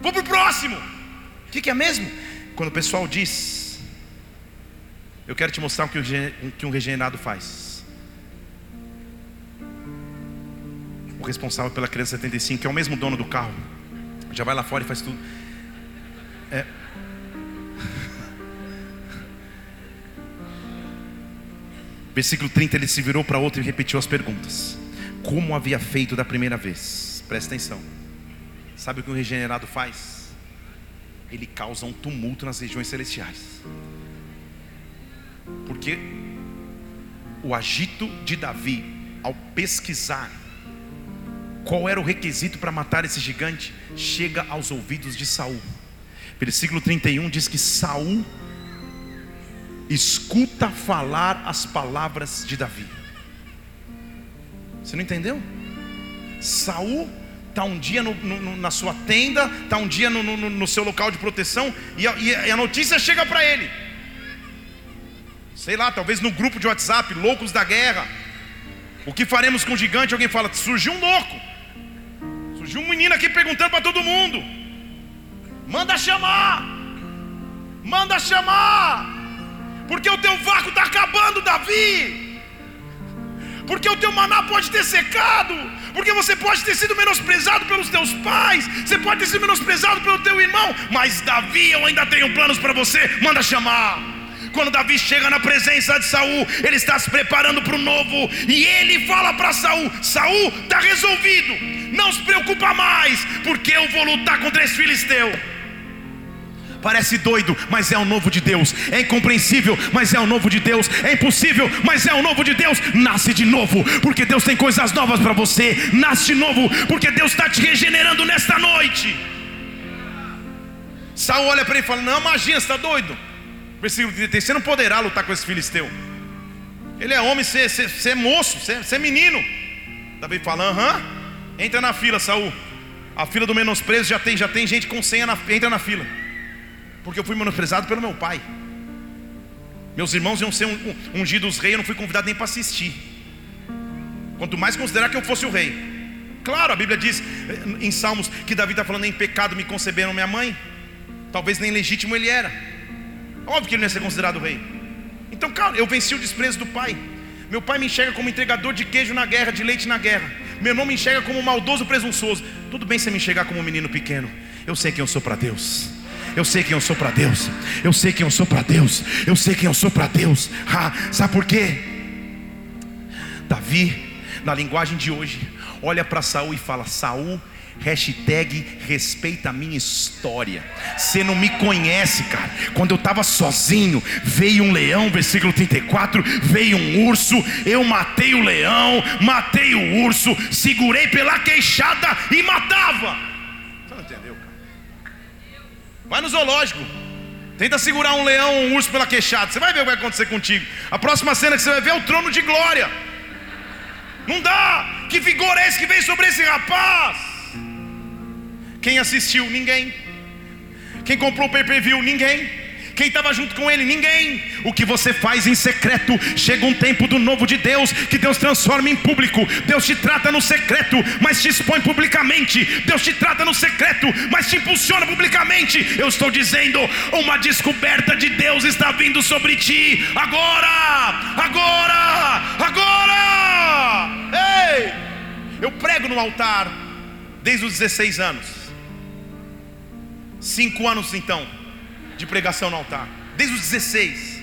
Vou pro próximo. O que, que, é mesmo? Quando o pessoal diz: Eu quero te mostrar o que, o que um regenerado faz. O responsável pela criança 75, que é o mesmo dono do carro, já vai lá fora e faz tudo. É, Versículo 30, ele se virou para outro e repetiu as perguntas. Como havia feito da primeira vez? Presta atenção. Sabe o que um regenerado faz? Ele causa um tumulto nas regiões celestiais. Porque o agito de Davi, ao pesquisar qual era o requisito para matar esse gigante, chega aos ouvidos de Saul. Versículo 31 diz que Saul escuta falar as palavras de Davi. Você não entendeu? Saul está um dia no, no, na sua tenda, está um dia no, no, seu local de proteção, e a, e a notícia chega para ele. Sei lá, talvez no grupo de WhatsApp, loucos da guerra. O que faremos com o gigante? Alguém fala, surgiu um louco. Surgiu um menino aqui perguntando para todo mundo. Manda chamar. Manda chamar. Porque o teu vácuo está acabando, Davi. Porque o teu maná pode ter secado. Porque você pode ter sido menosprezado pelos teus pais. Você pode ter sido menosprezado pelo teu irmão. Mas Davi, eu ainda tenho planos para você. Manda chamar. Quando Davi chega na presença de Saul, ele está se preparando para o novo. E ele fala para Saul: Saul, está resolvido. Não se preocupa mais, porque eu vou lutar contra esse filisteu. Parece doido, mas é o novo de Deus. É incompreensível, mas é o novo de Deus. É impossível, mas é o novo de Deus. Nasce de novo, porque Deus tem coisas novas para você. Nasce de novo, porque Deus está te regenerando nesta noite. Saul olha para ele e fala: Não, imagina, você está doido. Versículo 33: Você não poderá lutar com esse filisteu. Ele é homem, você, você, você é moço, você, você é menino. Davi fala: Aham, entra na fila, Saul. A fila do menosprezo já tem, já tem gente com senha, na, entra na fila porque eu fui menosprezado pelo meu pai. Meus irmãos iam ser ungidos rei, eu não fui convidado nem para assistir. Quanto mais considerar que eu fosse o rei. Claro, a Bíblia diz eh, em Salmos que Davi está falando: em pecado me conceberam minha mãe. Talvez nem legítimo ele era. Óbvio que ele não ia ser considerado rei. Então, cara, eu venci o desprezo do pai. Meu pai me enxerga como entregador de queijo na guerra, de leite na guerra. Meu irmão me enxerga como maldoso presunçoso. Tudo bem você me enxergar como um menino pequeno. Eu sei quem eu sou para Deus. Eu sei quem eu sou para Deus. Eu sei quem eu sou para Deus. Eu sei quem eu sou para Deus. Sabe por quê? Davi, na linguagem de hoje, olha para Saul e fala: Saul, hashtag respeita a minha história. Você não me conhece, cara. Quando eu estava sozinho, veio um leão, versículo 34, veio um urso, eu matei o leão, matei o urso, segurei pela queixada e matava. Vai no zoológico. Tenta segurar um leão ou um urso pela queixada. Você vai ver o que vai acontecer contigo. A próxima cena que você vai ver é o trono de glória. Não dá. Que vigor é esse que vem sobre esse rapaz? Quem assistiu? Ninguém. Quem comprou o pay per view? Ninguém. Quem estava junto com ele? Ninguém. O que você faz em secreto, chega um tempo do novo de Deus, que Deus transforma em público. Deus te trata no secreto, mas te expõe publicamente. Deus te trata no secreto, mas te impulsiona publicamente. Eu estou dizendo, uma descoberta de Deus está vindo sobre ti. Agora! Agora! Agora! Ei! Eu prego no altar desde os 16 anos. Cinco anos então de pregação no altar, desde os 16,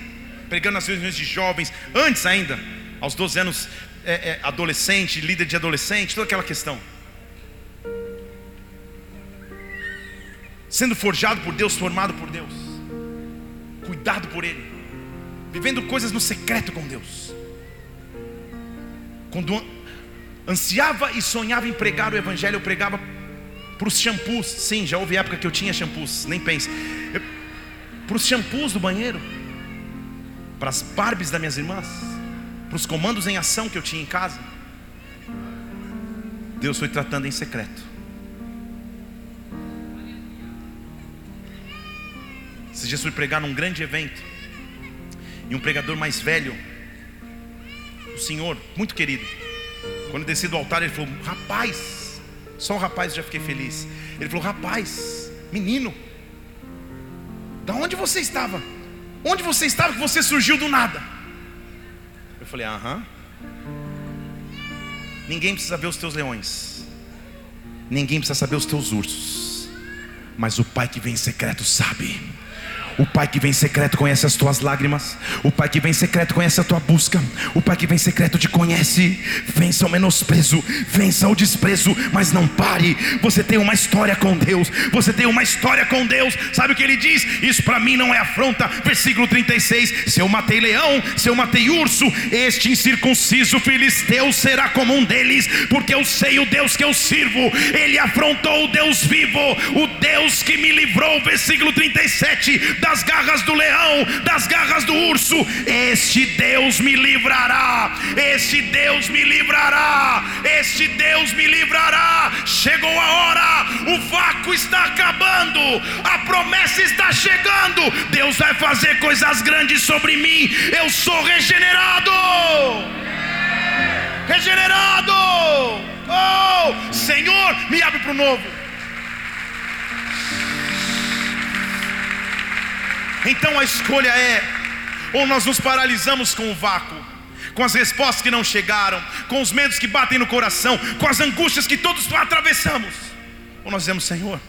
pregando nas reuniões de jovens, antes ainda, aos 12 anos, é, é, adolescente, líder de adolescente, toda aquela questão. Sendo forjado por Deus, formado por Deus, cuidado por Ele, vivendo coisas no secreto com Deus. Quando ansiava e sonhava em pregar o Evangelho, eu pregava para os shampoos. Sim, já houve época que eu tinha shampoos, nem pense. Eu, para os shampoos do banheiro, para as Barbies das minhas irmãs, para os comandos em ação que eu tinha em casa. Deus foi tratando em secreto. Esses dias fui pregar num grande evento. E um pregador mais velho, o senhor, muito querido, quando desci do altar, ele falou: Rapaz, só o rapaz eu já fiquei feliz. Ele falou: Rapaz, menino, da onde você estava? Onde você estava que você surgiu do nada? Eu falei, aham. Ninguém precisa ver os teus leões. Ninguém precisa saber os teus ursos. Mas o Pai que vem em secreto sabe. O Pai que vem secreto conhece as tuas lágrimas. O Pai que vem secreto conhece a tua busca. O Pai que vem secreto te conhece. Vença o menosprezo, vença o desprezo, mas não pare. Você tem uma história com Deus. Você tem uma história com Deus. Sabe o que ele diz? Isso para mim não é afronta. Versículo 36. Se eu matei leão, se eu matei urso, este incircunciso filisteu será como um deles, porque eu sei o Deus que eu sirvo. Ele afrontou o Deus vivo, o Deus que me livrou. Versículo 37 da das garras do leão, das garras do urso. Este Deus me livrará, este Deus me livrará, este Deus me livrará. Chegou a hora, o vácuo está acabando, a promessa está chegando. Deus vai fazer coisas grandes sobre mim. Eu sou regenerado. Regenerado. Oh, Senhor, me abre para o novo. Então a escolha é: ou nós nos paralisamos com o vácuo, com as respostas que não chegaram, com os medos que batem no coração, com as angústias que todos atravessamos, ou nós dizemos: Senhor,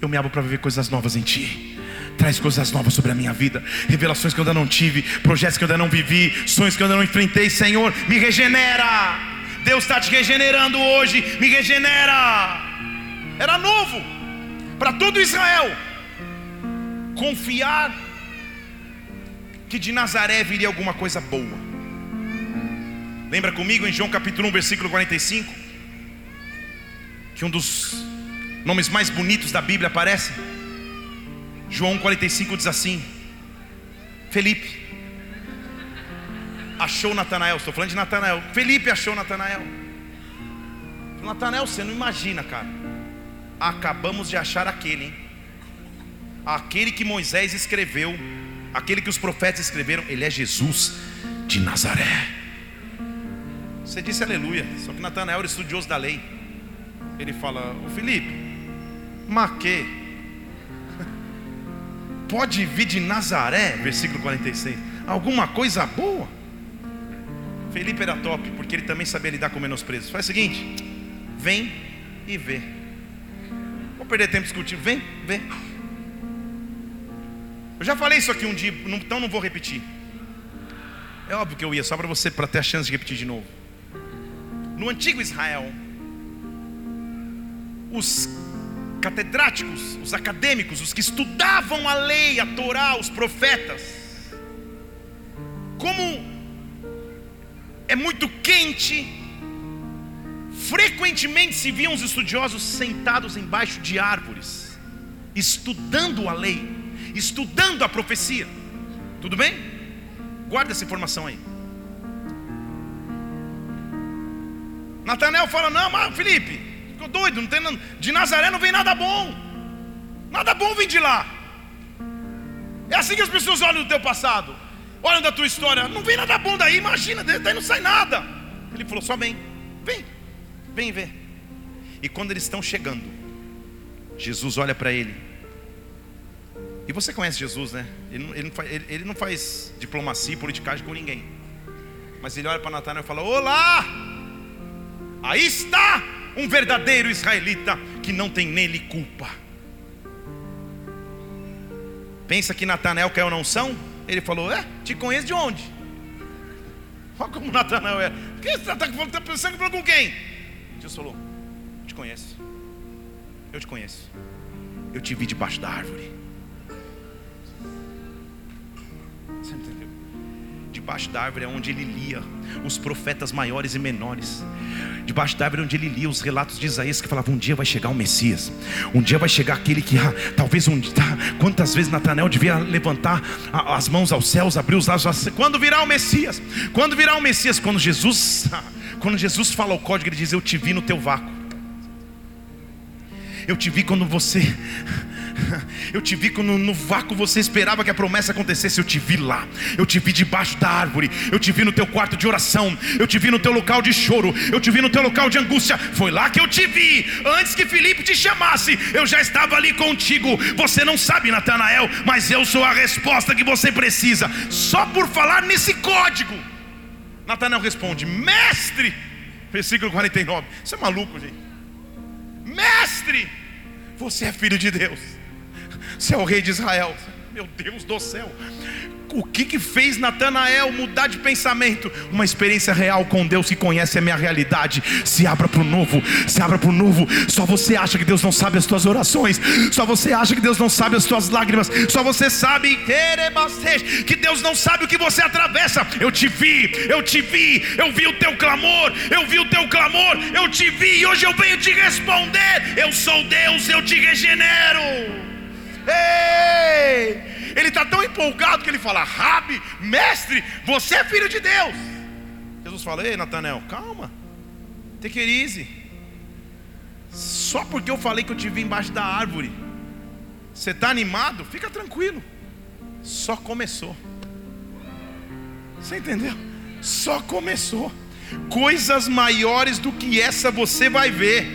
eu me abro para viver coisas novas em Ti. Traz coisas novas sobre a minha vida, revelações que eu ainda não tive, projetos que eu ainda não vivi, sonhos que eu ainda não enfrentei. Senhor, me regenera. Deus está te regenerando hoje, me regenera. Era novo para todo Israel confiar que de Nazaré viria alguma coisa boa. Lembra comigo em João capítulo 1, versículo 45? Que um dos nomes mais bonitos da Bíblia aparece. João 45 diz assim: Felipe achou Natanael. Estou falando de Natanael. Felipe achou Natanael. Natanael, você não imagina, cara. Acabamos de achar aquele, hein? Aquele que Moisés escreveu, aquele que os profetas escreveram, ele é Jesus de Nazaré. Você disse aleluia, só que Natanael era estudioso da lei. Ele fala, o Felipe, maquê, (laughs) pode vir de Nazaré, versículo 46, alguma coisa boa? Felipe era top, porque ele também sabia lidar com menosprezo. Faz o seguinte: vem e vê. Vou perder tempo discutindo, vem, vê. Eu já falei isso aqui um dia, então não vou repetir. É óbvio que eu ia, só para você, para ter a chance de repetir de novo. No antigo Israel, os catedráticos, os acadêmicos, os que estudavam a lei, a Torá, os profetas, como é muito quente, frequentemente se viam os estudiosos sentados embaixo de árvores, estudando a lei estudando a profecia. Tudo bem? Guarda essa informação aí. Natanael fala: Não, mas Felipe, ficou doido, não tem, de Nazaré não vem nada bom. Nada bom vem de lá. É assim que as pessoas olham do teu passado, olham da tua história. Não vem nada bom daí, imagina, daí não sai nada. Ele falou: Só vem, vem, vem ver. E quando eles estão chegando, Jesus olha para ele e você conhece Jesus, né? Ele não, ele não, faz, ele, ele não faz diplomacia e politicagem com ninguém. Mas ele olha para Natanael e fala: Olá! Aí está um verdadeiro israelita que não tem nele culpa. Pensa que Natanael caiu na unção? Ele falou: É, te conheço de onde? (laughs) Olha como Natanael é. Que você está tá pensando que falou com quem? Jesus falou: Te conheço. Eu te conheço. Eu te vi debaixo da árvore. Debaixo da árvore é onde ele lia os profetas maiores e menores. Debaixo da árvore é onde ele lia os relatos de Isaías que falavam: um dia vai chegar o Messias, um dia vai chegar aquele que, ah, talvez um dia, (laughs) quantas vezes Natanael devia levantar as mãos aos céus, abrir os lábios, quando virá o Messias, quando virá o Messias, quando Jesus, (laughs) quando Jesus fala o código, ele diz: Eu te vi no teu vácuo, eu te vi quando você (laughs) Eu te vi no vácuo você esperava que a promessa acontecesse. Eu te vi lá. Eu te vi debaixo da árvore. Eu te vi no teu quarto de oração. Eu te vi no teu local de choro. Eu te vi no teu local de angústia. Foi lá que eu te vi. Antes que Felipe te chamasse, eu já estava ali contigo. Você não sabe, Natanael, mas eu sou a resposta que você precisa. Só por falar nesse código. Natanael responde: Mestre. Versículo 49. Você é maluco, gente. Mestre, você é filho de Deus. Você é o rei de Israel. Meu Deus do céu. O que que fez Natanael mudar de pensamento? Uma experiência real com Deus que conhece a minha realidade. Se abra para o novo, se abra para o novo. Só você acha que Deus não sabe as tuas orações. Só você acha que Deus não sabe as tuas lágrimas. Só você sabe que Deus não sabe o que você atravessa. Eu te vi, eu te vi, eu vi o teu clamor, eu vi o teu clamor, eu te vi e hoje eu venho te responder. Eu sou Deus, eu te regenero. Ei! Ele está tão empolgado que ele fala: Rabi, mestre, você é filho de Deus. Jesus fala: Ei, Natanael, calma, easy. Só porque eu falei que eu te vi embaixo da árvore, você está animado? Fica tranquilo. Só começou. Você entendeu? Só começou. Coisas maiores do que essa você vai ver.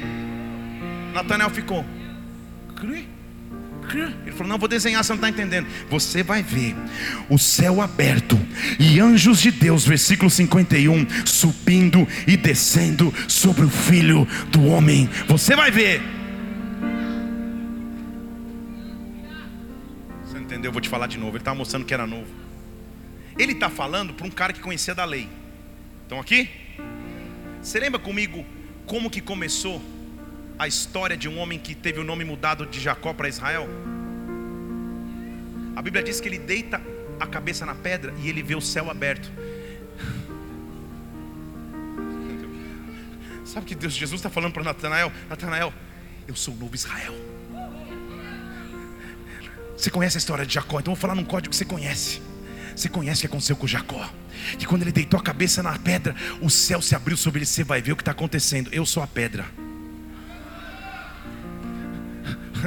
Natanael ficou. Crê? Ele falou: Não, vou desenhar, você não está entendendo. Você vai ver o céu aberto e anjos de Deus, versículo 51, subindo e descendo sobre o filho do homem. Você vai ver. Você não entendeu? Eu vou te falar de novo. Ele estava mostrando que era novo. Ele está falando para um cara que conhecia da lei. Estão aqui? Você lembra comigo como que começou? A história de um homem que teve o nome mudado de Jacó para Israel? A Bíblia diz que ele deita a cabeça na pedra e ele vê o céu aberto. Sabe que Deus, Jesus está falando para Natanael? Natanael, eu sou o novo Israel. Você conhece a história de Jacó, então vou falar num código que você conhece. Você conhece o que aconteceu com Jacó? Que quando ele deitou a cabeça na pedra, o céu se abriu sobre ele. Você vai ver o que está acontecendo. Eu sou a pedra.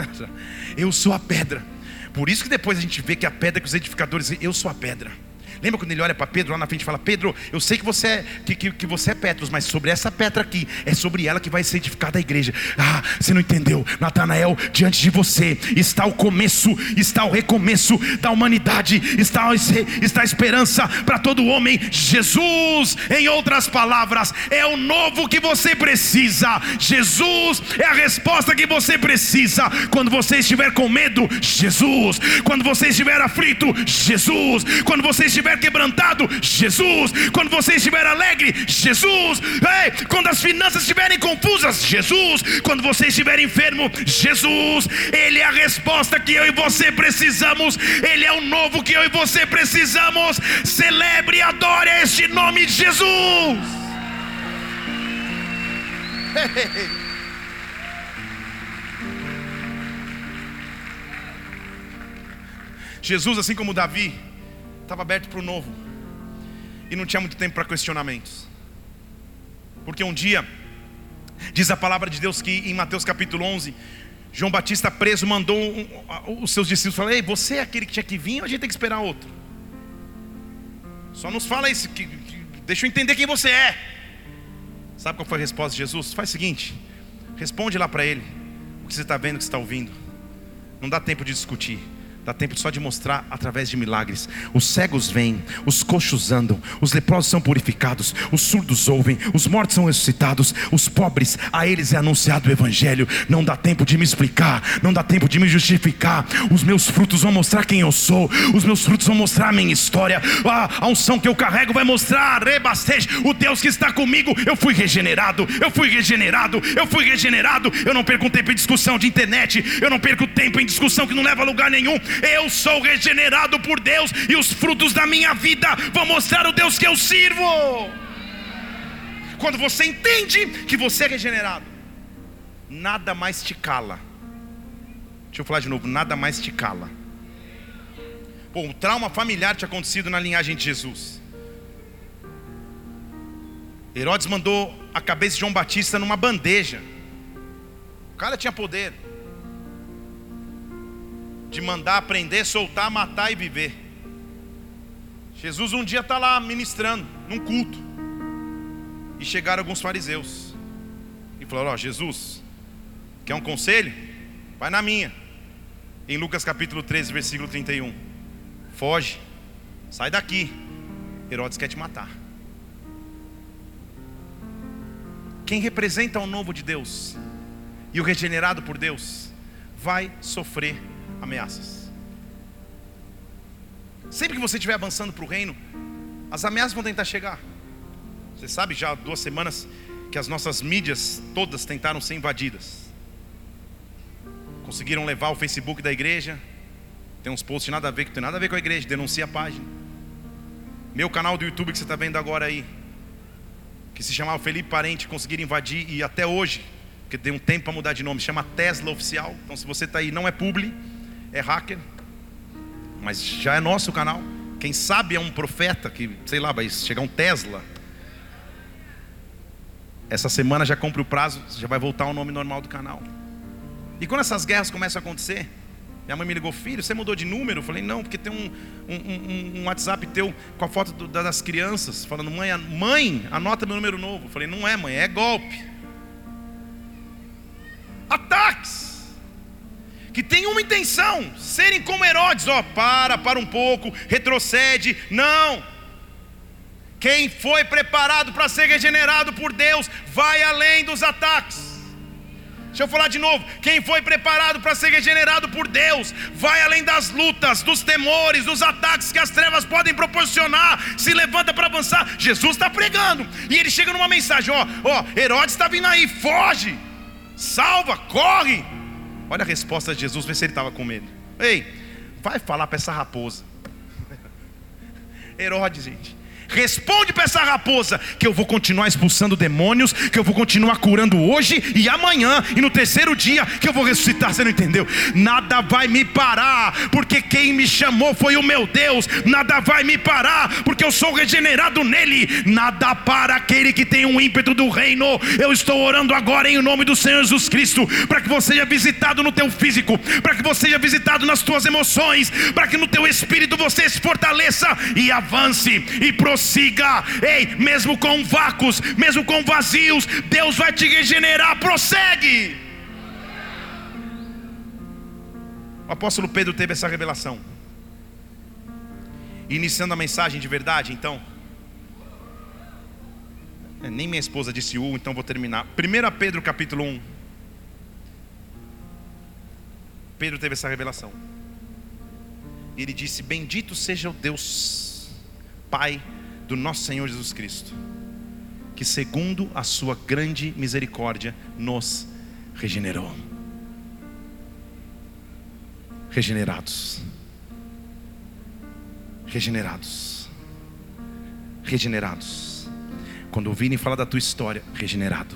(laughs) eu sou a pedra. Por isso que depois a gente vê que a pedra que os edificadores, eu sou a pedra. Lembra quando ele olha para Pedro lá na frente e fala: Pedro, eu sei que você é, que, que, que, você é Petros, mas sobre essa pedra aqui, é sobre ela que vai ser edificada a igreja. Ah, você não entendeu? Natanael, diante de você está o começo, está o recomeço da humanidade, está, está a esperança para todo homem. Jesus, em outras palavras, é o novo que você precisa. Jesus é a resposta que você precisa. Quando você estiver com medo, Jesus. Quando você estiver aflito, Jesus. Quando você estiver estiver quebrantado, Jesus. Quando você estiver alegre, Jesus. Ei, quando as finanças estiverem confusas, Jesus. Quando você estiver enfermo, Jesus. Ele é a resposta que eu e você precisamos. Ele é o novo que eu e você precisamos. Celebre e adore este nome de Jesus. (laughs) Jesus, assim como Davi, estava aberto para o novo. E não tinha muito tempo para questionamentos. Porque um dia, diz a palavra de Deus que em Mateus capítulo 11, João Batista preso mandou um, os seus discípulos falar: Ei, você é aquele que tinha que vir ou a gente tem que esperar outro? Só nos fala isso, que, que, deixa eu entender quem você é. Sabe qual foi a resposta de Jesus? Faz o seguinte: responde lá para ele o que você está vendo, o que você está ouvindo. Não dá tempo de discutir. Dá tempo só de mostrar através de milagres. Os cegos vêm, os coxos andam, os leprosos são purificados, os surdos ouvem, os mortos são ressuscitados, os pobres, a eles é anunciado o Evangelho. Não dá tempo de me explicar, não dá tempo de me justificar. Os meus frutos vão mostrar quem eu sou, os meus frutos vão mostrar a minha história. Ah, a unção que eu carrego vai mostrar, rebasteje, o Deus que está comigo. Eu fui regenerado, eu fui regenerado, eu fui regenerado. Eu não perco tempo em discussão de internet, eu não perco tempo em discussão que não leva a lugar nenhum eu sou regenerado por Deus e os frutos da minha vida vão mostrar o Deus que eu sirvo. Quando você entende que você é regenerado, nada mais te cala. Deixa eu falar de novo, nada mais te cala. Pô, um trauma familiar tinha acontecido na linhagem de Jesus. Herodes mandou a cabeça de João Batista numa bandeja. O cara tinha poder de mandar aprender, soltar, matar e viver. Jesus um dia está lá ministrando, num culto, e chegaram alguns fariseus e falaram: Ó, oh, Jesus, quer um conselho? Vai na minha. Em Lucas capítulo 13, versículo 31. Foge, sai daqui. Herodes quer te matar. Quem representa o novo de Deus e o regenerado por Deus vai sofrer ameaças. Sempre que você estiver avançando para o reino, as ameaças vão tentar chegar. Você sabe, já há duas semanas que as nossas mídias todas tentaram ser invadidas. Conseguiram levar o Facebook da igreja. Tem uns posts nada a ver, que tem nada a ver com a igreja, denuncia a página. Meu canal do YouTube que você está vendo agora aí, que se chamava Felipe Parente, conseguiram invadir e até hoje, porque deu um tempo para mudar de nome, chama Tesla Oficial. Então se você está aí, não é publi, é hacker, mas já é nosso canal. Quem sabe é um profeta que, sei lá, vai chegar um Tesla. Essa semana já cumpre o prazo, já vai voltar o nome normal do canal. E quando essas guerras começam a acontecer, minha mãe me ligou, filho, você mudou de número? Eu falei, não, porque tem um, um, um, um WhatsApp teu com a foto do, das crianças, falando, mãe, mãe, anota meu número novo. Eu falei, não é, mãe, é golpe. Ataques que tem uma intenção, serem como Herodes, ó, para, para um pouco, retrocede. Não. Quem foi preparado para ser regenerado por Deus, vai além dos ataques. Deixa eu falar de novo. Quem foi preparado para ser regenerado por Deus, vai além das lutas, dos temores, dos ataques que as trevas podem proporcionar. Se levanta para avançar. Jesus está pregando e ele chega numa mensagem: ó, ó, Herodes está vindo aí, foge, salva, corre. Olha a resposta de Jesus, vê se ele estava com medo. Ei, vai falar para essa raposa. (laughs) Herodes, gente. Responde para essa raposa que eu vou continuar expulsando demônios, que eu vou continuar curando hoje e amanhã e no terceiro dia que eu vou ressuscitar. Você não entendeu? Nada vai me parar, porque quem me chamou foi o meu Deus. Nada vai me parar, porque eu sou regenerado nele. Nada para aquele que tem um ímpeto do reino. Eu estou orando agora em nome do Senhor Jesus Cristo, para que você seja visitado no teu físico, para que você seja visitado nas tuas emoções, para que no teu espírito você se fortaleça e avance e prossiga prossiga. Ei, mesmo com vácuos, mesmo com vazios, Deus vai te regenerar. Prossegue. O apóstolo Pedro teve essa revelação. Iniciando a mensagem de verdade, então. É, nem minha esposa disse U, então vou terminar. 1 Pedro capítulo 1. Pedro teve essa revelação. Ele disse: Bendito seja o Deus, Pai do nosso Senhor Jesus Cristo, que segundo a sua grande misericórdia nos regenerou. Regenerados. Regenerados. Regenerados. Quando ouvirem falar da tua história, regenerado.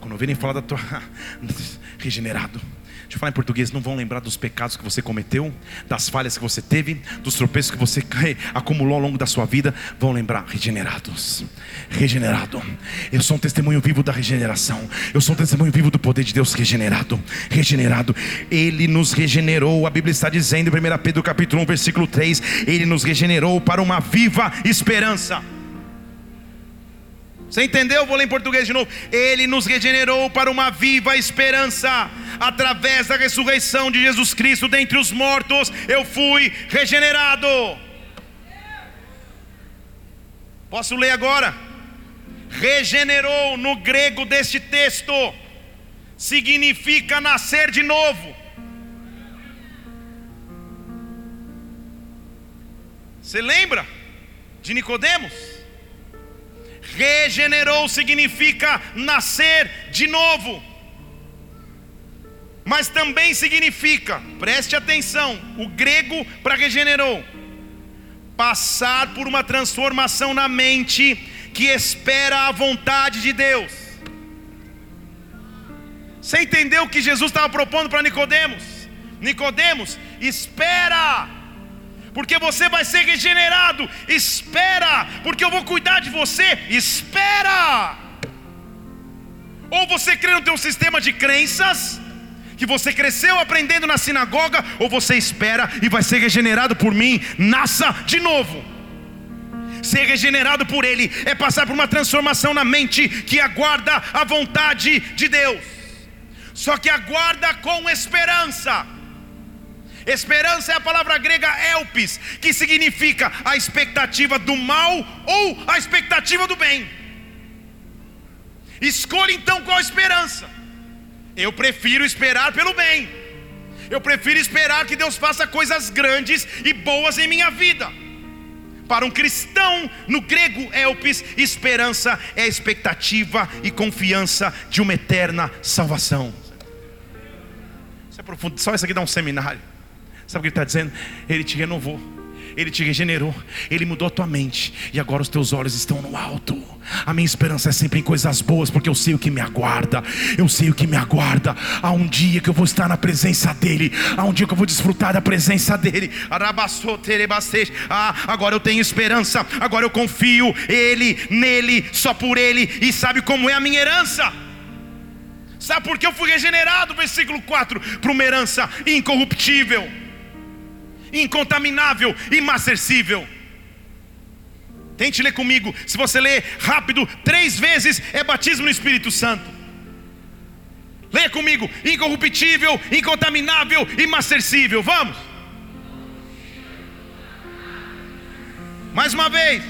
Quando ouvirem falar da tua (laughs) regenerado Deixa eu falar em português, não vão lembrar dos pecados que você cometeu, das falhas que você teve, dos tropeços que você (laughs) acumulou ao longo da sua vida, vão lembrar regenerados. Regenerado. Eu sou um testemunho vivo da regeneração. Eu sou um testemunho vivo do poder de Deus regenerado. Regenerado. Ele nos regenerou. A Bíblia está dizendo em 1 Pedro capítulo 1, versículo 3, ele nos regenerou para uma viva esperança. Você entendeu? Vou ler em português de novo. Ele nos regenerou para uma viva esperança. Através da ressurreição de Jesus Cristo dentre os mortos, eu fui regenerado. Posso ler agora? Regenerou no grego deste texto significa nascer de novo. Você lembra de Nicodemos? Regenerou significa nascer de novo. Mas também significa, preste atenção, o grego para regenerou, passar por uma transformação na mente que espera a vontade de Deus. Você entendeu o que Jesus estava propondo para Nicodemos? Nicodemos, espera porque você vai ser regenerado. Espera, porque eu vou cuidar de você. Espera. Ou você crê no teu sistema de crenças, que você cresceu aprendendo na sinagoga, ou você espera e vai ser regenerado por mim. Nasça de novo. Ser regenerado por Ele é passar por uma transformação na mente que aguarda a vontade de Deus. Só que aguarda com esperança. Esperança é a palavra grega elpis, que significa a expectativa do mal ou a expectativa do bem. Escolha então qual esperança. Eu prefiro esperar pelo bem, Eu prefiro esperar que Deus faça coisas grandes e boas em minha vida. Para um cristão, no grego elpis, esperança é expectativa e confiança de uma eterna salvação. Isso é profundo, só isso aqui dá um seminário. Sabe o que ele está dizendo? Ele te renovou. Ele te regenerou, Ele mudou a tua mente, e agora os teus olhos estão no alto. A minha esperança é sempre em coisas boas, porque eu sei o que me aguarda, eu sei o que me aguarda. Há um dia que eu vou estar na presença dEle, há um dia que eu vou desfrutar da presença dEle. Ah, agora eu tenho esperança, agora eu confio Ele, nele, só por Ele, e sabe como é a minha herança? Sabe por que eu fui regenerado? Versículo 4: para uma herança incorruptível incontaminável, imarcessível. Tente ler comigo. Se você ler rápido, três vezes é batismo no Espírito Santo. Leia comigo: incorruptível, incontaminável, imarcessível. Vamos. Mais uma vez.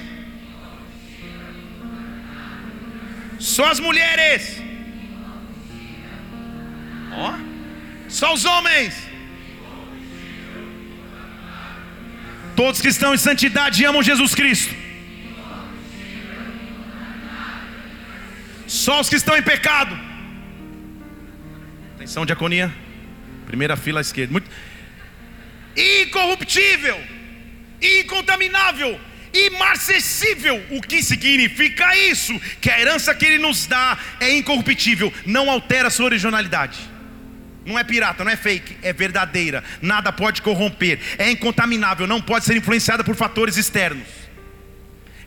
Só as mulheres. Ó. Só os homens. Todos que estão em santidade amam Jesus Cristo. Só os que estão em pecado. Atenção, diaconia. Primeira fila à esquerda. Muito... Incorruptível, incontaminável, imarcessível. O que significa isso? Que a herança que ele nos dá é incorruptível, não altera a sua originalidade. Não é pirata, não é fake, é verdadeira. Nada pode corromper. É incontaminável, não pode ser influenciada por fatores externos.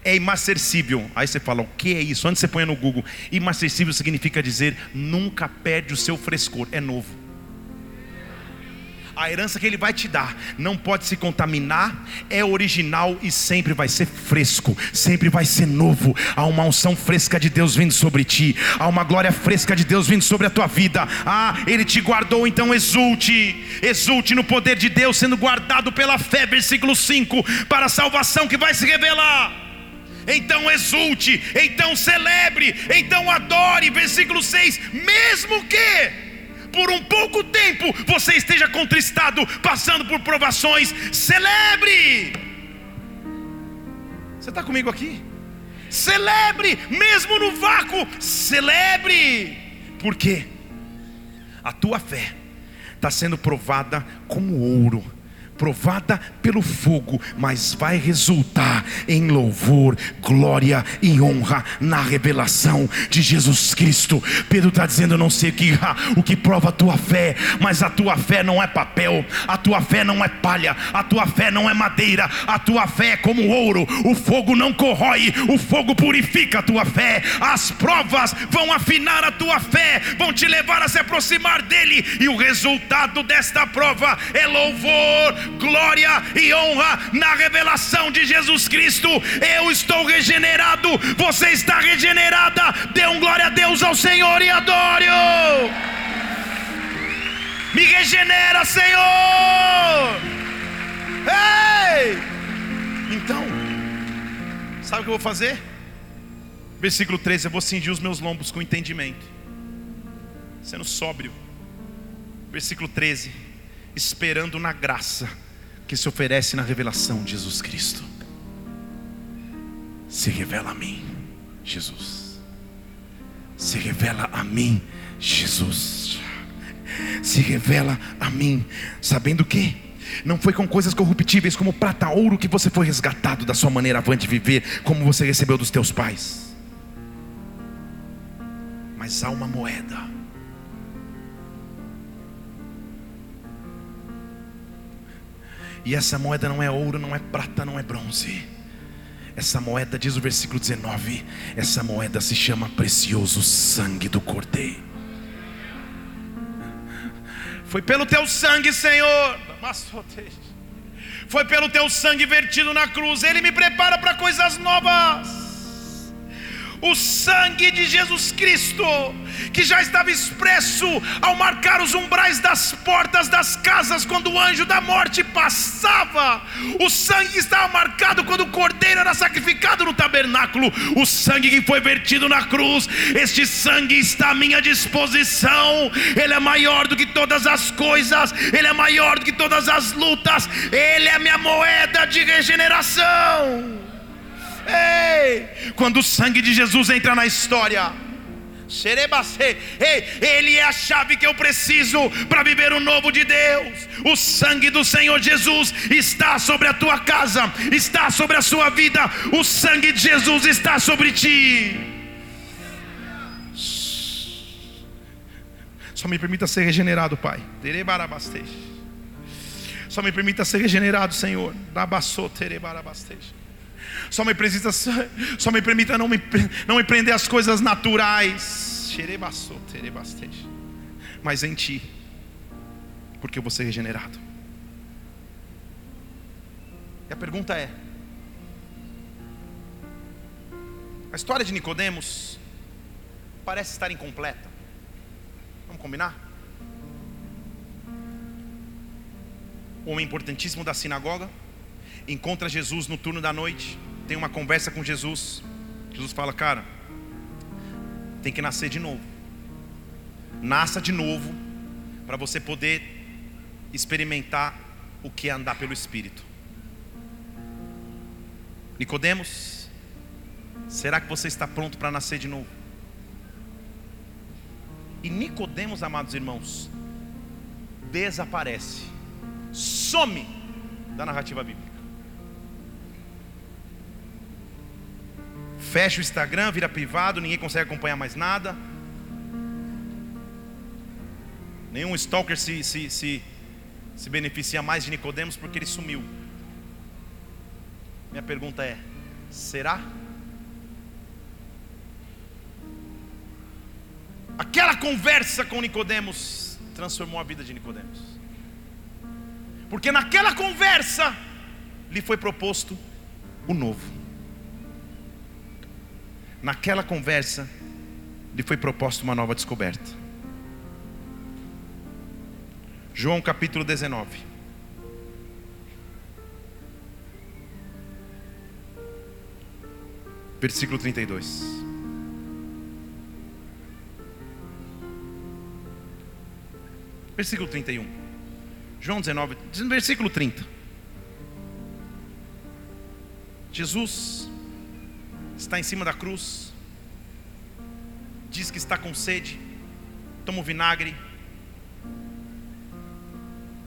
É imarcessível. Aí você fala, o que é isso? Antes você põe no Google. Imarcessível significa dizer nunca perde o seu frescor, é novo. A herança que Ele vai te dar não pode se contaminar, é original e sempre vai ser fresco, sempre vai ser novo. Há uma unção fresca de Deus vindo sobre ti, há uma glória fresca de Deus vindo sobre a tua vida. Ah, Ele te guardou, então exulte, exulte no poder de Deus, sendo guardado pela fé, versículo 5, para a salvação que vai se revelar então exulte, então celebre, então adore. Versículo 6: mesmo que por um pouco tempo você esteja contristado, passando por provações, celebre. Você está comigo aqui? Celebre, mesmo no vácuo, celebre, porque a tua fé está sendo provada como ouro provada pelo fogo, mas vai resultar em louvor, glória e honra na revelação de Jesus Cristo. Pedro está dizendo: Eu não sei o que, o que prova a tua fé, mas a tua fé não é papel, a tua fé não é palha, a tua fé não é madeira, a tua fé é como ouro, o fogo não corrói, o fogo purifica a tua fé, as provas vão afinar a tua fé, vão te levar a se aproximar dele, e o resultado desta prova é louvor, glória e honra na revelação de Jesus Cristo. Eu estou regenerado, você está regenerada. Dê um glória a Deus ao Senhor e adore. -o. Me regenera, Senhor. Ei! Então, sabe o que eu vou fazer? Versículo 13: Eu vou cingir os meus lombos com entendimento, sendo sóbrio. Versículo 13: Esperando na graça que se oferece na revelação de Jesus Cristo. Se revela a mim, Jesus. Se revela a mim, Jesus. Se revela a mim, sabendo que não foi com coisas corruptíveis como prata, ouro que você foi resgatado da sua maneira avante de viver, como você recebeu dos teus pais. Mas há uma moeda E essa moeda não é ouro, não é prata, não é bronze. Essa moeda, diz o versículo 19, essa moeda se chama precioso sangue do Cordeiro. Foi pelo teu sangue, Senhor. Foi pelo teu sangue vertido na cruz. Ele me prepara para coisas novas. O sangue de Jesus Cristo, que já estava expresso ao marcar os umbrais das portas das casas quando o anjo da morte passava, o sangue estava marcado quando o cordeiro era sacrificado no tabernáculo, o sangue que foi vertido na cruz, este sangue está à minha disposição, ele é maior do que todas as coisas, ele é maior do que todas as lutas, ele é a minha moeda de regeneração. Ei, quando o sangue de Jesus entra na história, Ei, Ele é a chave que eu preciso para viver o novo de Deus. O sangue do Senhor Jesus está sobre a tua casa, está sobre a sua vida. O sangue de Jesus está sobre ti. Só me permita ser regenerado, Pai. Só me permita ser regenerado, Senhor. Só me precisa, só me permita não me, não me prender as coisas naturais. Mas em ti, porque eu vou ser regenerado. E a pergunta é: a história de Nicodemos parece estar incompleta. Vamos combinar? Um homem importantíssimo da sinagoga encontra Jesus no turno da noite tem uma conversa com Jesus. Jesus fala, cara, tem que nascer de novo. Nasça de novo para você poder experimentar o que é andar pelo Espírito. Nicodemos, será que você está pronto para nascer de novo? E Nicodemos, amados irmãos, desaparece, some da narrativa bíblica. Fecha o Instagram, vira privado, ninguém consegue acompanhar mais nada. Nenhum stalker se, se, se, se beneficia mais de Nicodemos porque ele sumiu. Minha pergunta é: será? Aquela conversa com Nicodemos transformou a vida de Nicodemos. Porque naquela conversa lhe foi proposto o novo naquela conversa, lhe foi proposta uma nova descoberta. João capítulo 19. Versículo 32. Versículo 31. João 19, versículo 30. Jesus está em cima da cruz, diz que está com sede, toma o vinagre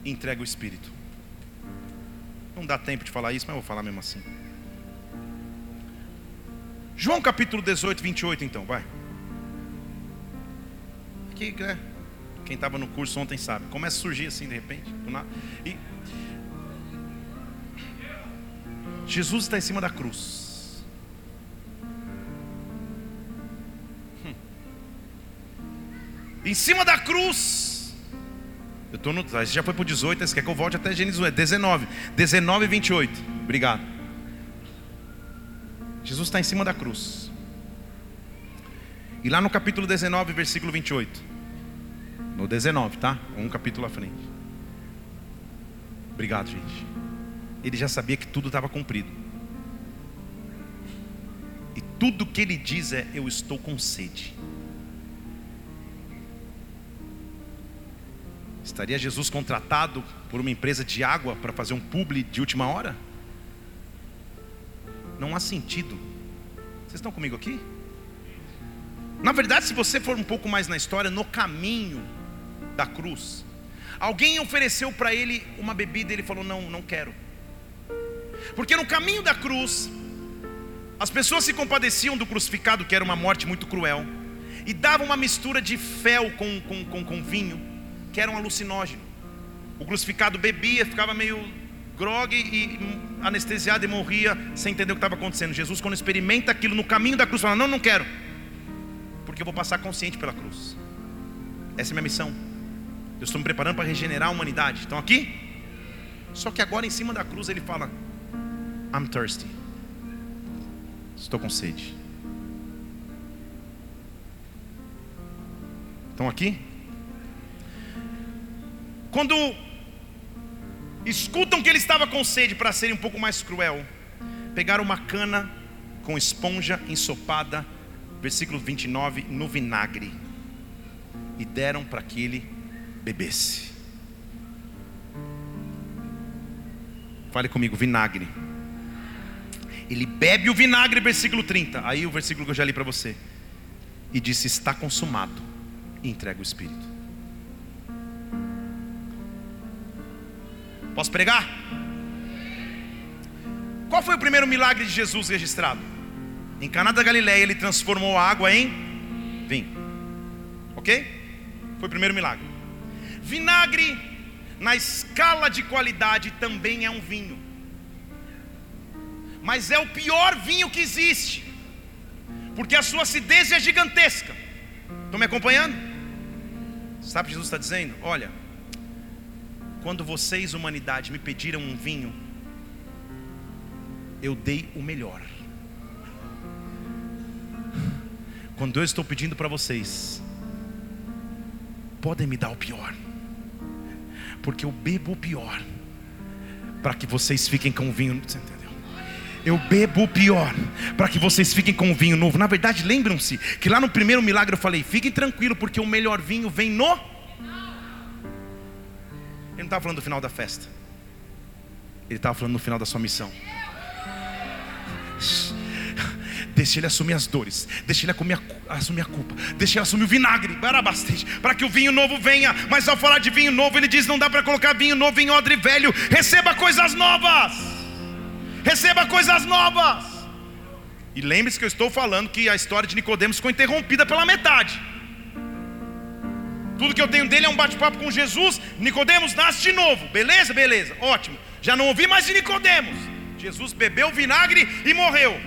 e entrega o Espírito. Não dá tempo de falar isso, mas eu vou falar mesmo assim. João capítulo 18, 28, então, vai. Aqui, né? Quem estava no curso ontem sabe. Começa a surgir assim de repente. E Jesus está em cima da cruz. Em cima da cruz. Eu estou no. Já foi para o 18, você quer que eu volte até Gênesis 19. 19 e 28. Obrigado. Jesus está em cima da cruz. E lá no capítulo 19, versículo 28. No 19, tá? Um capítulo à frente. Obrigado, gente. Ele já sabia que tudo estava cumprido. E tudo que ele diz é: Eu estou com sede. Estaria Jesus contratado por uma empresa de água para fazer um publi de última hora? Não há sentido. Vocês estão comigo aqui? Na verdade, se você for um pouco mais na história, no caminho da cruz, alguém ofereceu para ele uma bebida e ele falou: Não, não quero. Porque no caminho da cruz, as pessoas se compadeciam do crucificado, que era uma morte muito cruel, e davam uma mistura de fel com, com, com, com vinho que era um alucinógeno. O crucificado bebia, ficava meio grogue e anestesiado e morria sem entender o que estava acontecendo. Jesus, quando experimenta aquilo no caminho da cruz, fala: Não, não quero, porque eu vou passar consciente pela cruz. Essa é a minha missão. Eu estou me preparando para regenerar a humanidade. Estão aqui? Só que agora em cima da cruz ele fala: I'm thirsty. Estou com sede. Estão aqui? Quando escutam que ele estava com sede, para serem um pouco mais cruel, pegaram uma cana com esponja ensopada, versículo 29, no vinagre, e deram para que ele bebesse. Fale comigo, vinagre. Ele bebe o vinagre, versículo 30. Aí o versículo que eu já li para você. E disse: Está consumado. E entrega o Espírito. Posso pregar? Qual foi o primeiro milagre de Jesus registrado? Em Caná da Galileia ele transformou a água em vinho. Ok? Foi o primeiro milagre. Vinagre, na escala de qualidade, também é um vinho. Mas é o pior vinho que existe. Porque a sua acidez é gigantesca. Estão me acompanhando? Sabe o que Jesus está dizendo? Olha, quando vocês, humanidade, me pediram um vinho, eu dei o melhor. Quando eu estou pedindo para vocês, podem me dar o pior, porque eu bebo o pior, para que vocês fiquem com o vinho. Você entendeu? Eu bebo o pior, para que vocês fiquem com o vinho novo. Na verdade, lembram-se que lá no primeiro milagre eu falei: fiquem tranquilos, porque o melhor vinho vem no. Estava falando do final da festa, ele estava falando no final da sua missão. Deixa ele assumir as dores, deixa ele assumir a, culpa, deixa ele assumir o vinagre, para que o vinho novo venha. Mas ao falar de vinho novo, ele diz: não dá para colocar vinho novo em odre velho, receba coisas novas, receba coisas novas. E lembre-se que eu estou falando que a história de Nicodemos ficou interrompida pela metade. Tudo que eu tenho dele é um bate-papo com Jesus. Nicodemos nasce de novo, beleza? Beleza, ótimo. Já não ouvi mais de Nicodemos. Jesus bebeu vinagre e morreu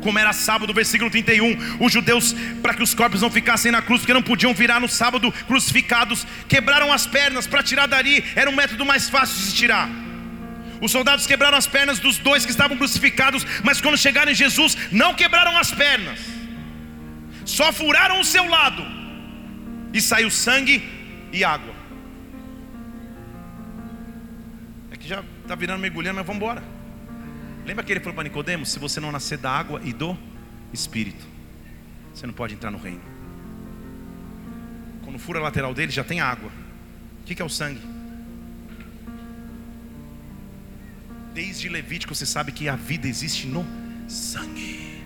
como era sábado, versículo 31. Os judeus, para que os corpos não ficassem na cruz, porque não podiam virar no sábado crucificados, quebraram as pernas para tirar dali, era um método mais fácil de se tirar. Os soldados quebraram as pernas dos dois que estavam crucificados, mas quando chegaram em Jesus, não quebraram as pernas, só furaram o seu lado, e saiu sangue e água. É que já está virando mergulhando, mas vamos embora. Lembra que ele falou para Nicodemos: se você não nascer da água e do Espírito, você não pode entrar no reino. Quando fura a lateral dele, já tem água. O que é o sangue? Desde Levítico você sabe que a vida existe no sangue.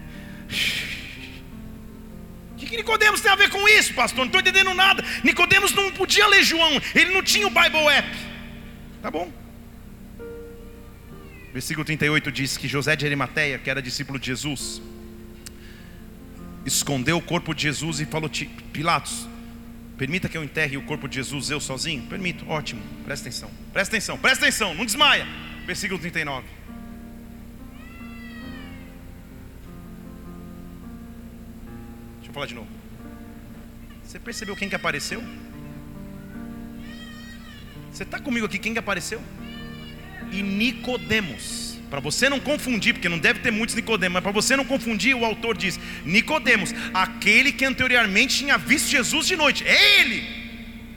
O que, que Nicodemos tem a ver com isso, pastor? Não estou entendendo nada. Nicodemos não podia ler João, ele não tinha o Bible app. Tá bom? Versículo 38 diz que José de Arimateia, que era discípulo de Jesus, escondeu o corpo de Jesus e falou: Pilatos, permita que eu enterre o corpo de Jesus eu sozinho? Permito, ótimo, presta atenção, presta atenção, presta atenção, não desmaia. Versículo 39. Falar de novo. Você percebeu quem que apareceu? Você está comigo aqui? Quem que apareceu? e Nicodemos. Para você não confundir, porque não deve ter muitos Nicodemos, mas para você não confundir, o autor diz: Nicodemos, aquele que anteriormente tinha visto Jesus de noite. É ele.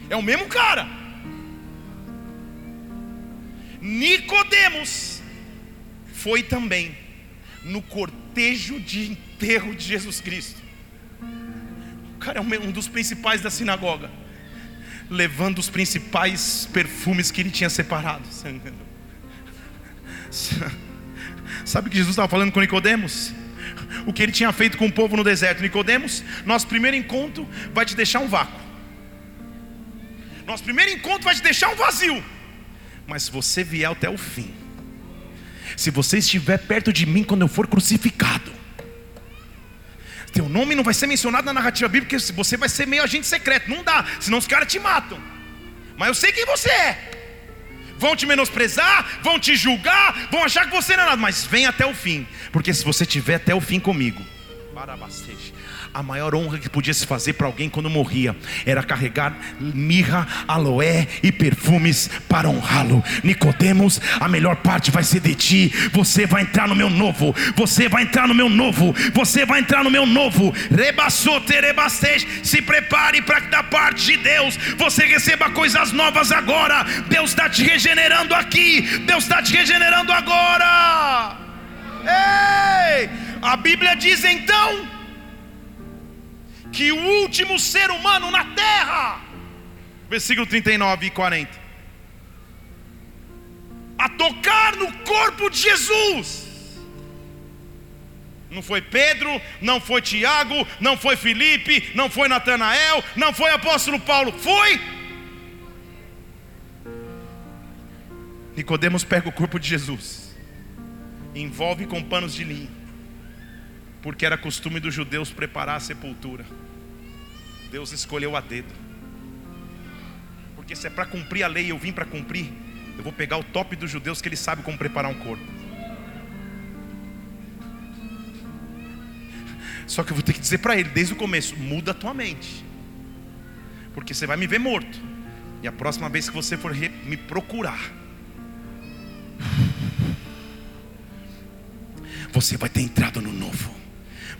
É o mesmo cara. Nicodemos foi também no cortejo de enterro de Jesus Cristo. Cara é um dos principais da sinagoga, levando os principais perfumes que ele tinha separado. Sabe o que Jesus estava falando com Nicodemos? O que ele tinha feito com o povo no deserto. Nicodemos, nosso primeiro encontro vai te deixar um vácuo. Nosso primeiro encontro vai te deixar um vazio. Mas se você vier até o fim, se você estiver perto de mim quando eu for crucificado, teu nome não vai ser mencionado na narrativa bíblica, porque você vai ser meio agente secreto. Não dá, senão os caras te matam. Mas eu sei quem você é vão te menosprezar, vão te julgar, vão achar que você não é nada, mas vem até o fim, porque se você tiver até o fim comigo, A maior honra que podia se fazer para alguém quando morria era carregar mirra, aloé e perfumes para honrá-lo. Nicodemos, a melhor parte vai ser de ti. Você vai entrar no meu novo. Você vai entrar no meu novo. Você vai entrar no meu novo. Rebastej. Se prepare para que da parte de Deus você receba coisas novas agora. Deus está te regenerando aqui. Deus está te regenerando agora. Ei! A Bíblia diz então que o último ser humano na terra, versículo 39 e 40, a tocar no corpo de Jesus, não foi Pedro, não foi Tiago, não foi Felipe, não foi Natanael, não foi apóstolo Paulo, foi Nicodemos pega o corpo de Jesus, envolve com panos de linho, porque era costume dos judeus preparar a sepultura. Deus escolheu a dedo, porque se é para cumprir a lei eu vim para cumprir, eu vou pegar o top dos judeus que ele sabe como preparar um corpo. Só que eu vou ter que dizer para ele desde o começo: muda a tua mente, porque você vai me ver morto, e a próxima vez que você for me procurar, você vai ter entrado no novo.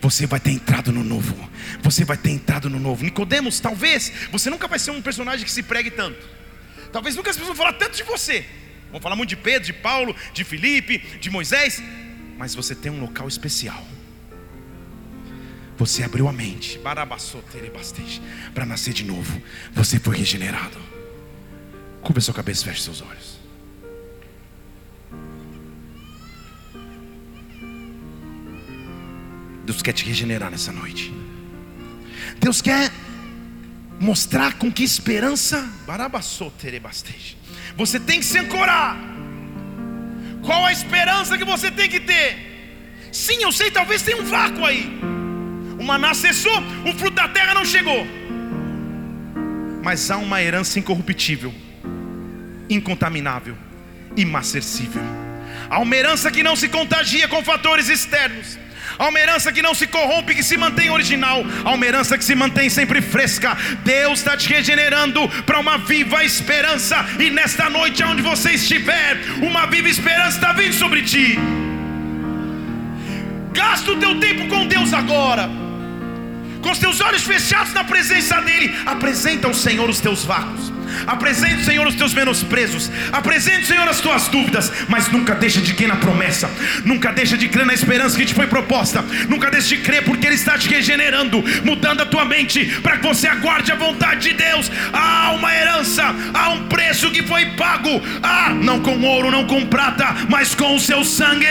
Você vai ter entrado no novo. Você vai ter entrado no novo. Nicodemos, talvez você nunca vai ser um personagem que se pregue tanto. Talvez nunca as pessoas vão falar tanto de você. Vão falar muito de Pedro, de Paulo, de Felipe, de Moisés. Mas você tem um local especial. Você abriu a mente para nascer de novo. Você foi regenerado. Cubra sua cabeça, feche seus olhos. Deus quer te regenerar nessa noite. Deus quer mostrar com que esperança você tem que se ancorar. Qual a esperança que você tem que ter? Sim, eu sei, talvez tenha um vácuo aí. O maná cessou, o fruto da terra não chegou. Mas há uma herança incorruptível, incontaminável, imarcessível. Há uma herança que não se contagia com fatores externos Há uma herança que não se corrompe, que se mantém original, há uma herança que se mantém sempre fresca. Deus está te regenerando para uma viva esperança, e nesta noite, onde você estiver, uma viva esperança está vindo sobre ti. Gasta o teu tempo com Deus agora com os teus olhos fechados na presença dEle, apresenta ao Senhor os teus vácuos, apresenta ao Senhor os teus menosprezos, apresenta ao Senhor as tuas dúvidas, mas nunca deixa de crer na promessa, nunca deixa de crer na esperança que te foi proposta, nunca deixa de crer porque Ele está te regenerando, mudando a tua mente, para que você aguarde a vontade de Deus. Há uma herança, há um preço que foi pago, ah, não com ouro, não com prata, mas com o seu sangue.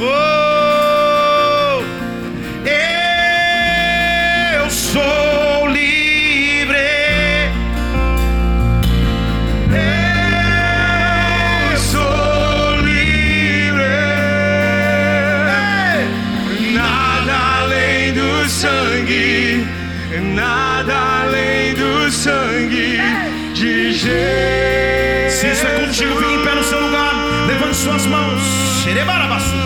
Oh! Ei! sou livre. Sangue de Jesus. Se isso é contigo, fique em pé no seu lugar. Levante suas mãos. Xerebarabaçu.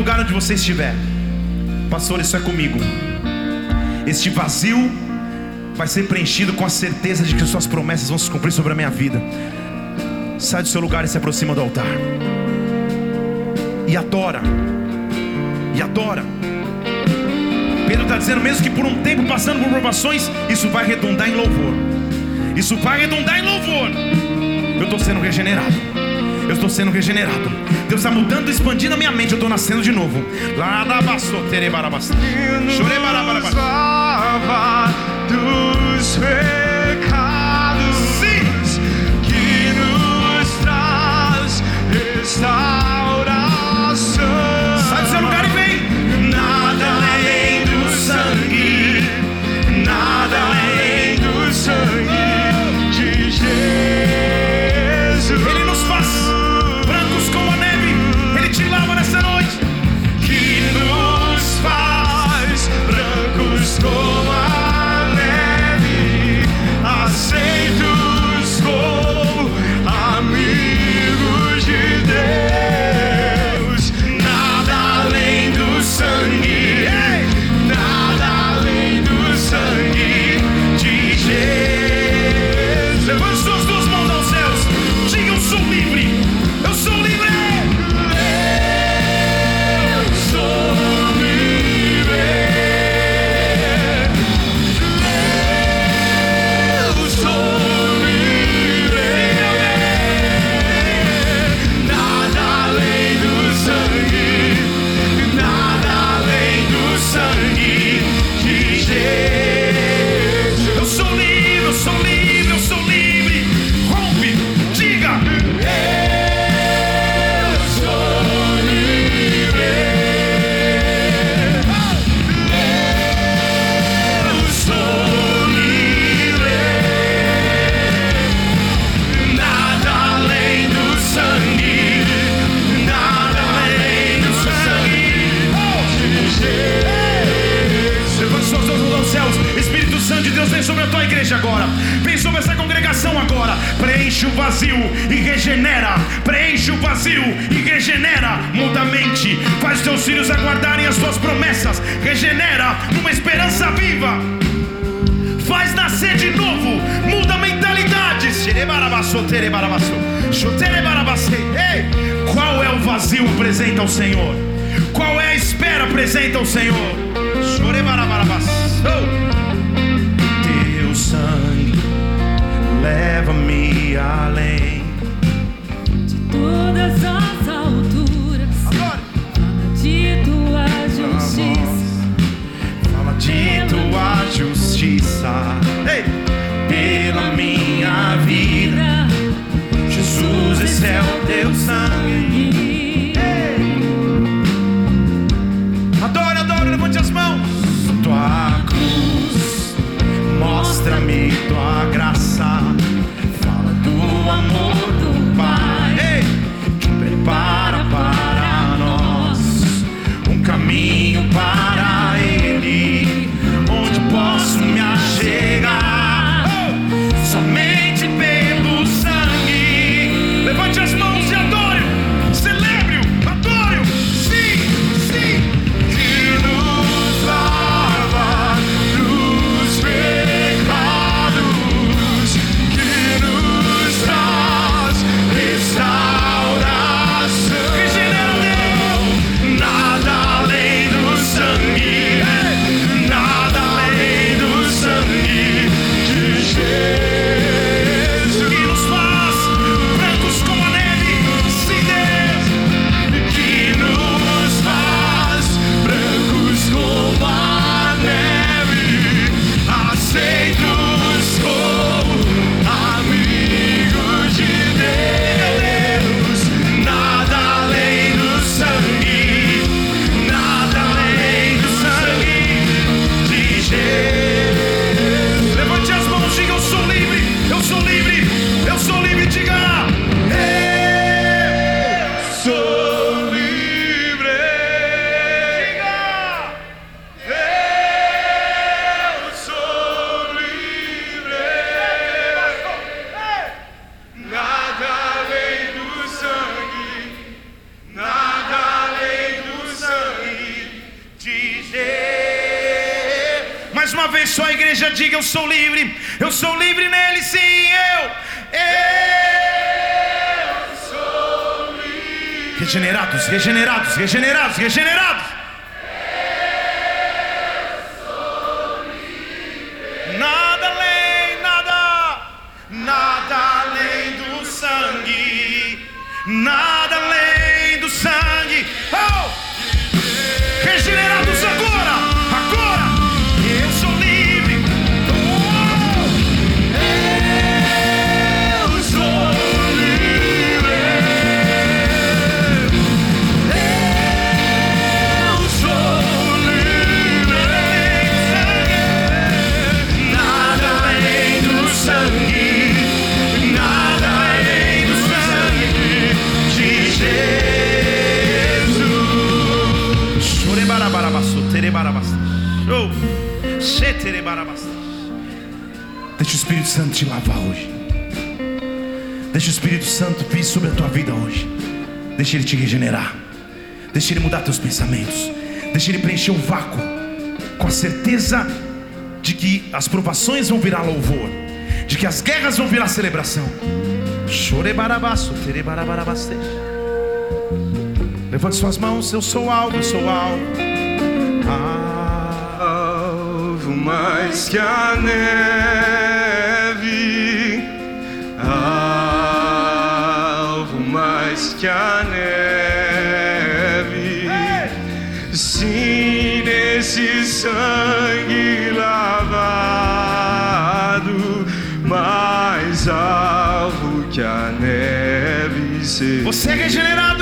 lugar onde você estiver. Pastor, isso é comigo. Este vazio vai ser preenchido com a certeza de que suas promessas vão se cumprir sobre a minha vida. Sai do seu lugar e se aproxima do altar. E adora. E adora. Pedro está dizendo, mesmo que por um tempo passando por provações, isso vai redundar em louvor. Isso vai redundar em louvor. Eu estou sendo regenerado. Eu estou sendo regenerado. Deus está mudando, expandindo a minha mente. Eu estou nascendo de novo. Lá da Choreba Deixa ele te regenerar. Deixa ele mudar teus pensamentos. Deixa ele preencher o vácuo com a certeza de que as provações vão virar louvor, de que as guerras vão virar celebração. Chorebarabaço, terebarabarabaste. Levante suas mãos, eu sou alvo, eu sou alvo. Alvo mais que a neve, alvo mais que a neve. Sangue lavado, mais alvo que a neve. Ser. você é regenerado,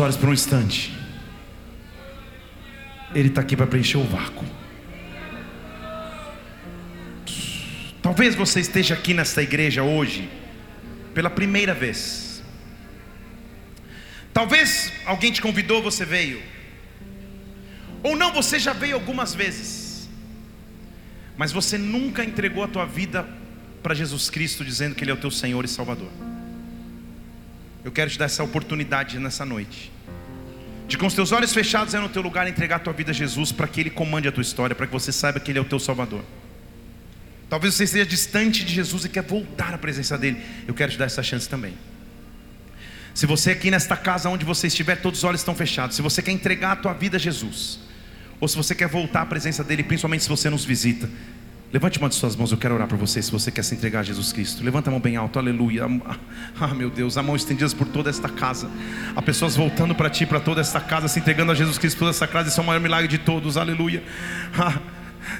olhos por um instante. Ele está aqui para preencher o vácuo. Talvez você esteja aqui nesta igreja hoje pela primeira vez. Talvez alguém te convidou, você veio. Ou não, você já veio algumas vezes. Mas você nunca entregou a tua vida para Jesus Cristo dizendo que ele é o teu Senhor e Salvador. Eu quero te dar essa oportunidade nessa noite. De com os teus olhos fechados é no teu lugar entregar a tua vida a Jesus para que Ele comande a tua história, para que você saiba que Ele é o teu Salvador. Talvez você esteja distante de Jesus e quer voltar à presença dEle. Eu quero te dar essa chance também. Se você aqui nesta casa onde você estiver, todos os olhos estão fechados. Se você quer entregar a tua vida a Jesus, ou se você quer voltar à presença dEle, principalmente se você nos visita, Levante uma de suas mãos, eu quero orar por você se você quer se entregar a Jesus Cristo. Levanta a mão bem alto, aleluia. Ah, meu Deus, a mão estendida por toda esta casa. Há pessoas voltando para ti, para toda esta casa, se entregando a Jesus Cristo toda essa casa. Isso é o maior milagre de todos, aleluia. Ah,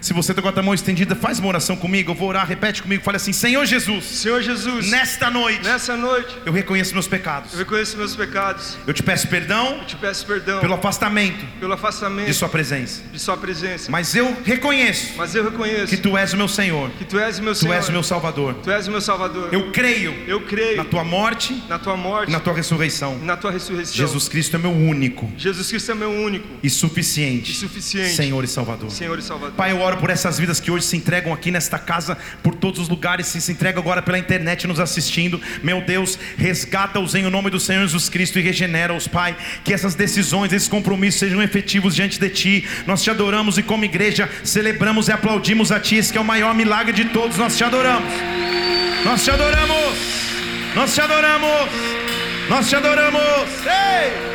se você está com a tua mão estendida, faz uma oração comigo. Eu vou orar, repete comigo. Fale assim: Senhor Jesus, Senhor Jesus, nesta noite nessa noite eu reconheço meus pecados. eu reconheço meus pecados. Eu te peço perdão Eu te peço perdão pelo afastamento pelo afastamento de Sua presença. de Sua presença. Mas eu reconheço Mas eu reconheço que Tu és o meu Senhor, que Tu és o meu Tu Senhor. és o meu Salvador. Tu és o meu Salvador. Eu creio Eu creio na tua morte na Tua morte na tua ressurreição. na Tua ressurreição. Jesus Cristo é meu único Jesus Cristo é meu único e suficiente e suficiente Senhor e Salvador. Senhor e Salvador. Pai, eu oro por essas vidas que hoje se entregam aqui nesta casa, por todos os lugares, se se entregam agora pela internet nos assistindo. Meu Deus, resgata-os em o nome do Senhor Jesus Cristo e regenera-os, Pai. Que essas decisões, esses compromissos sejam efetivos diante de Ti. Nós te adoramos e como igreja celebramos e aplaudimos a Ti. Esse que é o maior milagre de todos. Nós te adoramos. Nós te adoramos. Nós te adoramos. Nós te adoramos. Ei!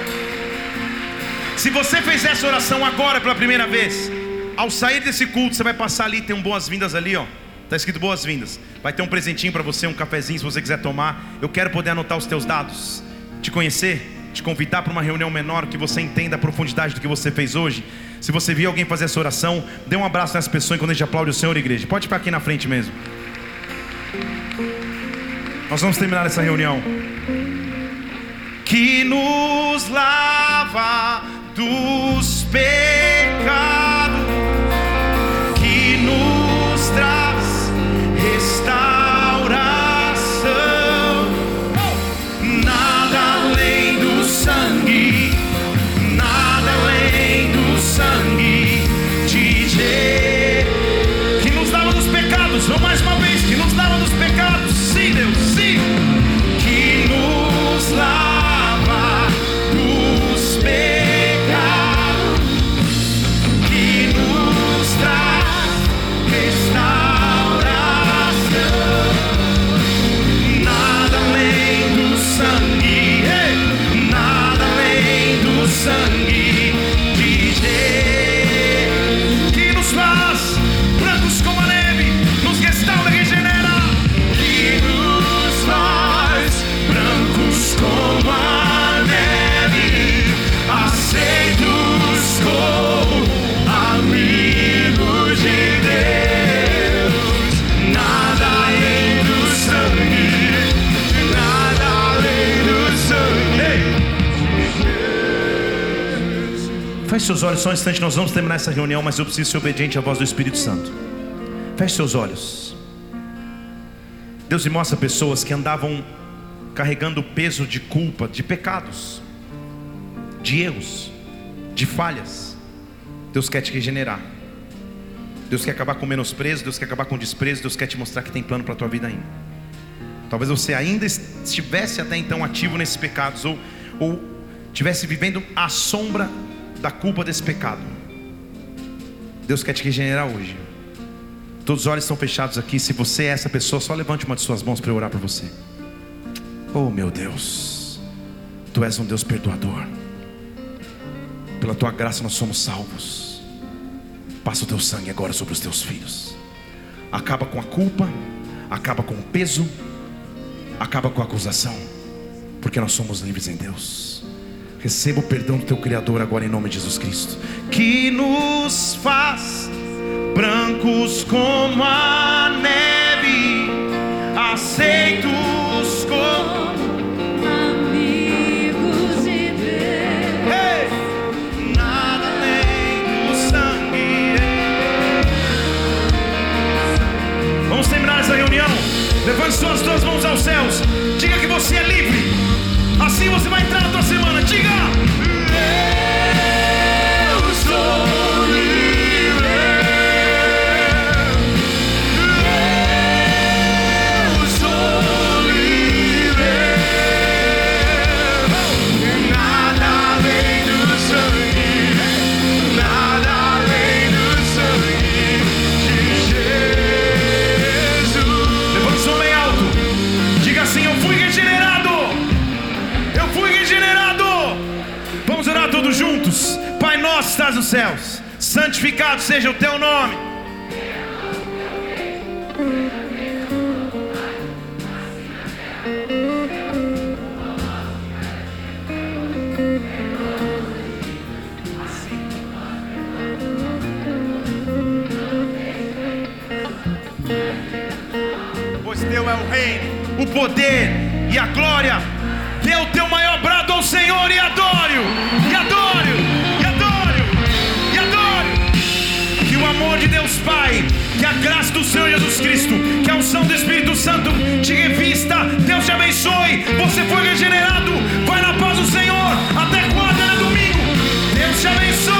Se você fez essa oração agora pela primeira vez, ao sair desse culto, você vai passar ali, tem um boas-vindas ali, ó. Tá escrito boas-vindas. Vai ter um presentinho para você, um cafezinho se você quiser tomar. Eu quero poder anotar os teus dados, te conhecer, te convidar para uma reunião menor que você entenda a profundidade do que você fez hoje. Se você viu alguém fazer essa oração, dê um abraço nessa pessoa enquanto a gente aplaude o Senhor, igreja. Pode ficar aqui na frente mesmo. Nós vamos terminar essa reunião. Que nos lava dos pecados, restauração. Feche seus olhos só um instante, nós vamos terminar essa reunião, mas eu preciso ser obediente à voz do Espírito Santo. Feche seus olhos. Deus me mostra pessoas que andavam carregando o peso de culpa, de pecados, de erros, de falhas. Deus quer te regenerar. Deus quer acabar com menosprezo, Deus quer acabar com desprezo, Deus quer te mostrar que tem plano para a tua vida ainda. Talvez você ainda estivesse até então ativo nesses pecados, ou, ou estivesse vivendo à sombra da culpa desse pecado. Deus quer te regenerar hoje. Todos os olhos estão fechados aqui. Se você é essa pessoa, só levante uma de suas mãos para eu orar por você. Oh meu Deus, Tu és um Deus perdoador. Pela Tua graça nós somos salvos. Passa o Teu sangue agora sobre os Teus filhos. Acaba com a culpa, acaba com o peso, acaba com a acusação, porque nós somos livres em Deus. Receba o perdão do Teu Criador agora em nome de Jesus Cristo, que nos faz brancos como a neve, aceitos como Amigos de Deus. Ei! nada além do sangue. Vamos terminar essa reunião. Levante suas duas mãos aos céus. Diga que você é livre. Assim você vai entrar na estás nos céus, santificado seja o teu nome. pois teu é o reino, o poder e a glória. Dê o teu maior brado ao Senhor e adore-o, graça do Senhor Jesus Cristo, que a unção do Espírito Santo te revista. Deus te abençoe. Você foi regenerado. Vai na paz do Senhor. Até quarta, é domingo. Deus te abençoe.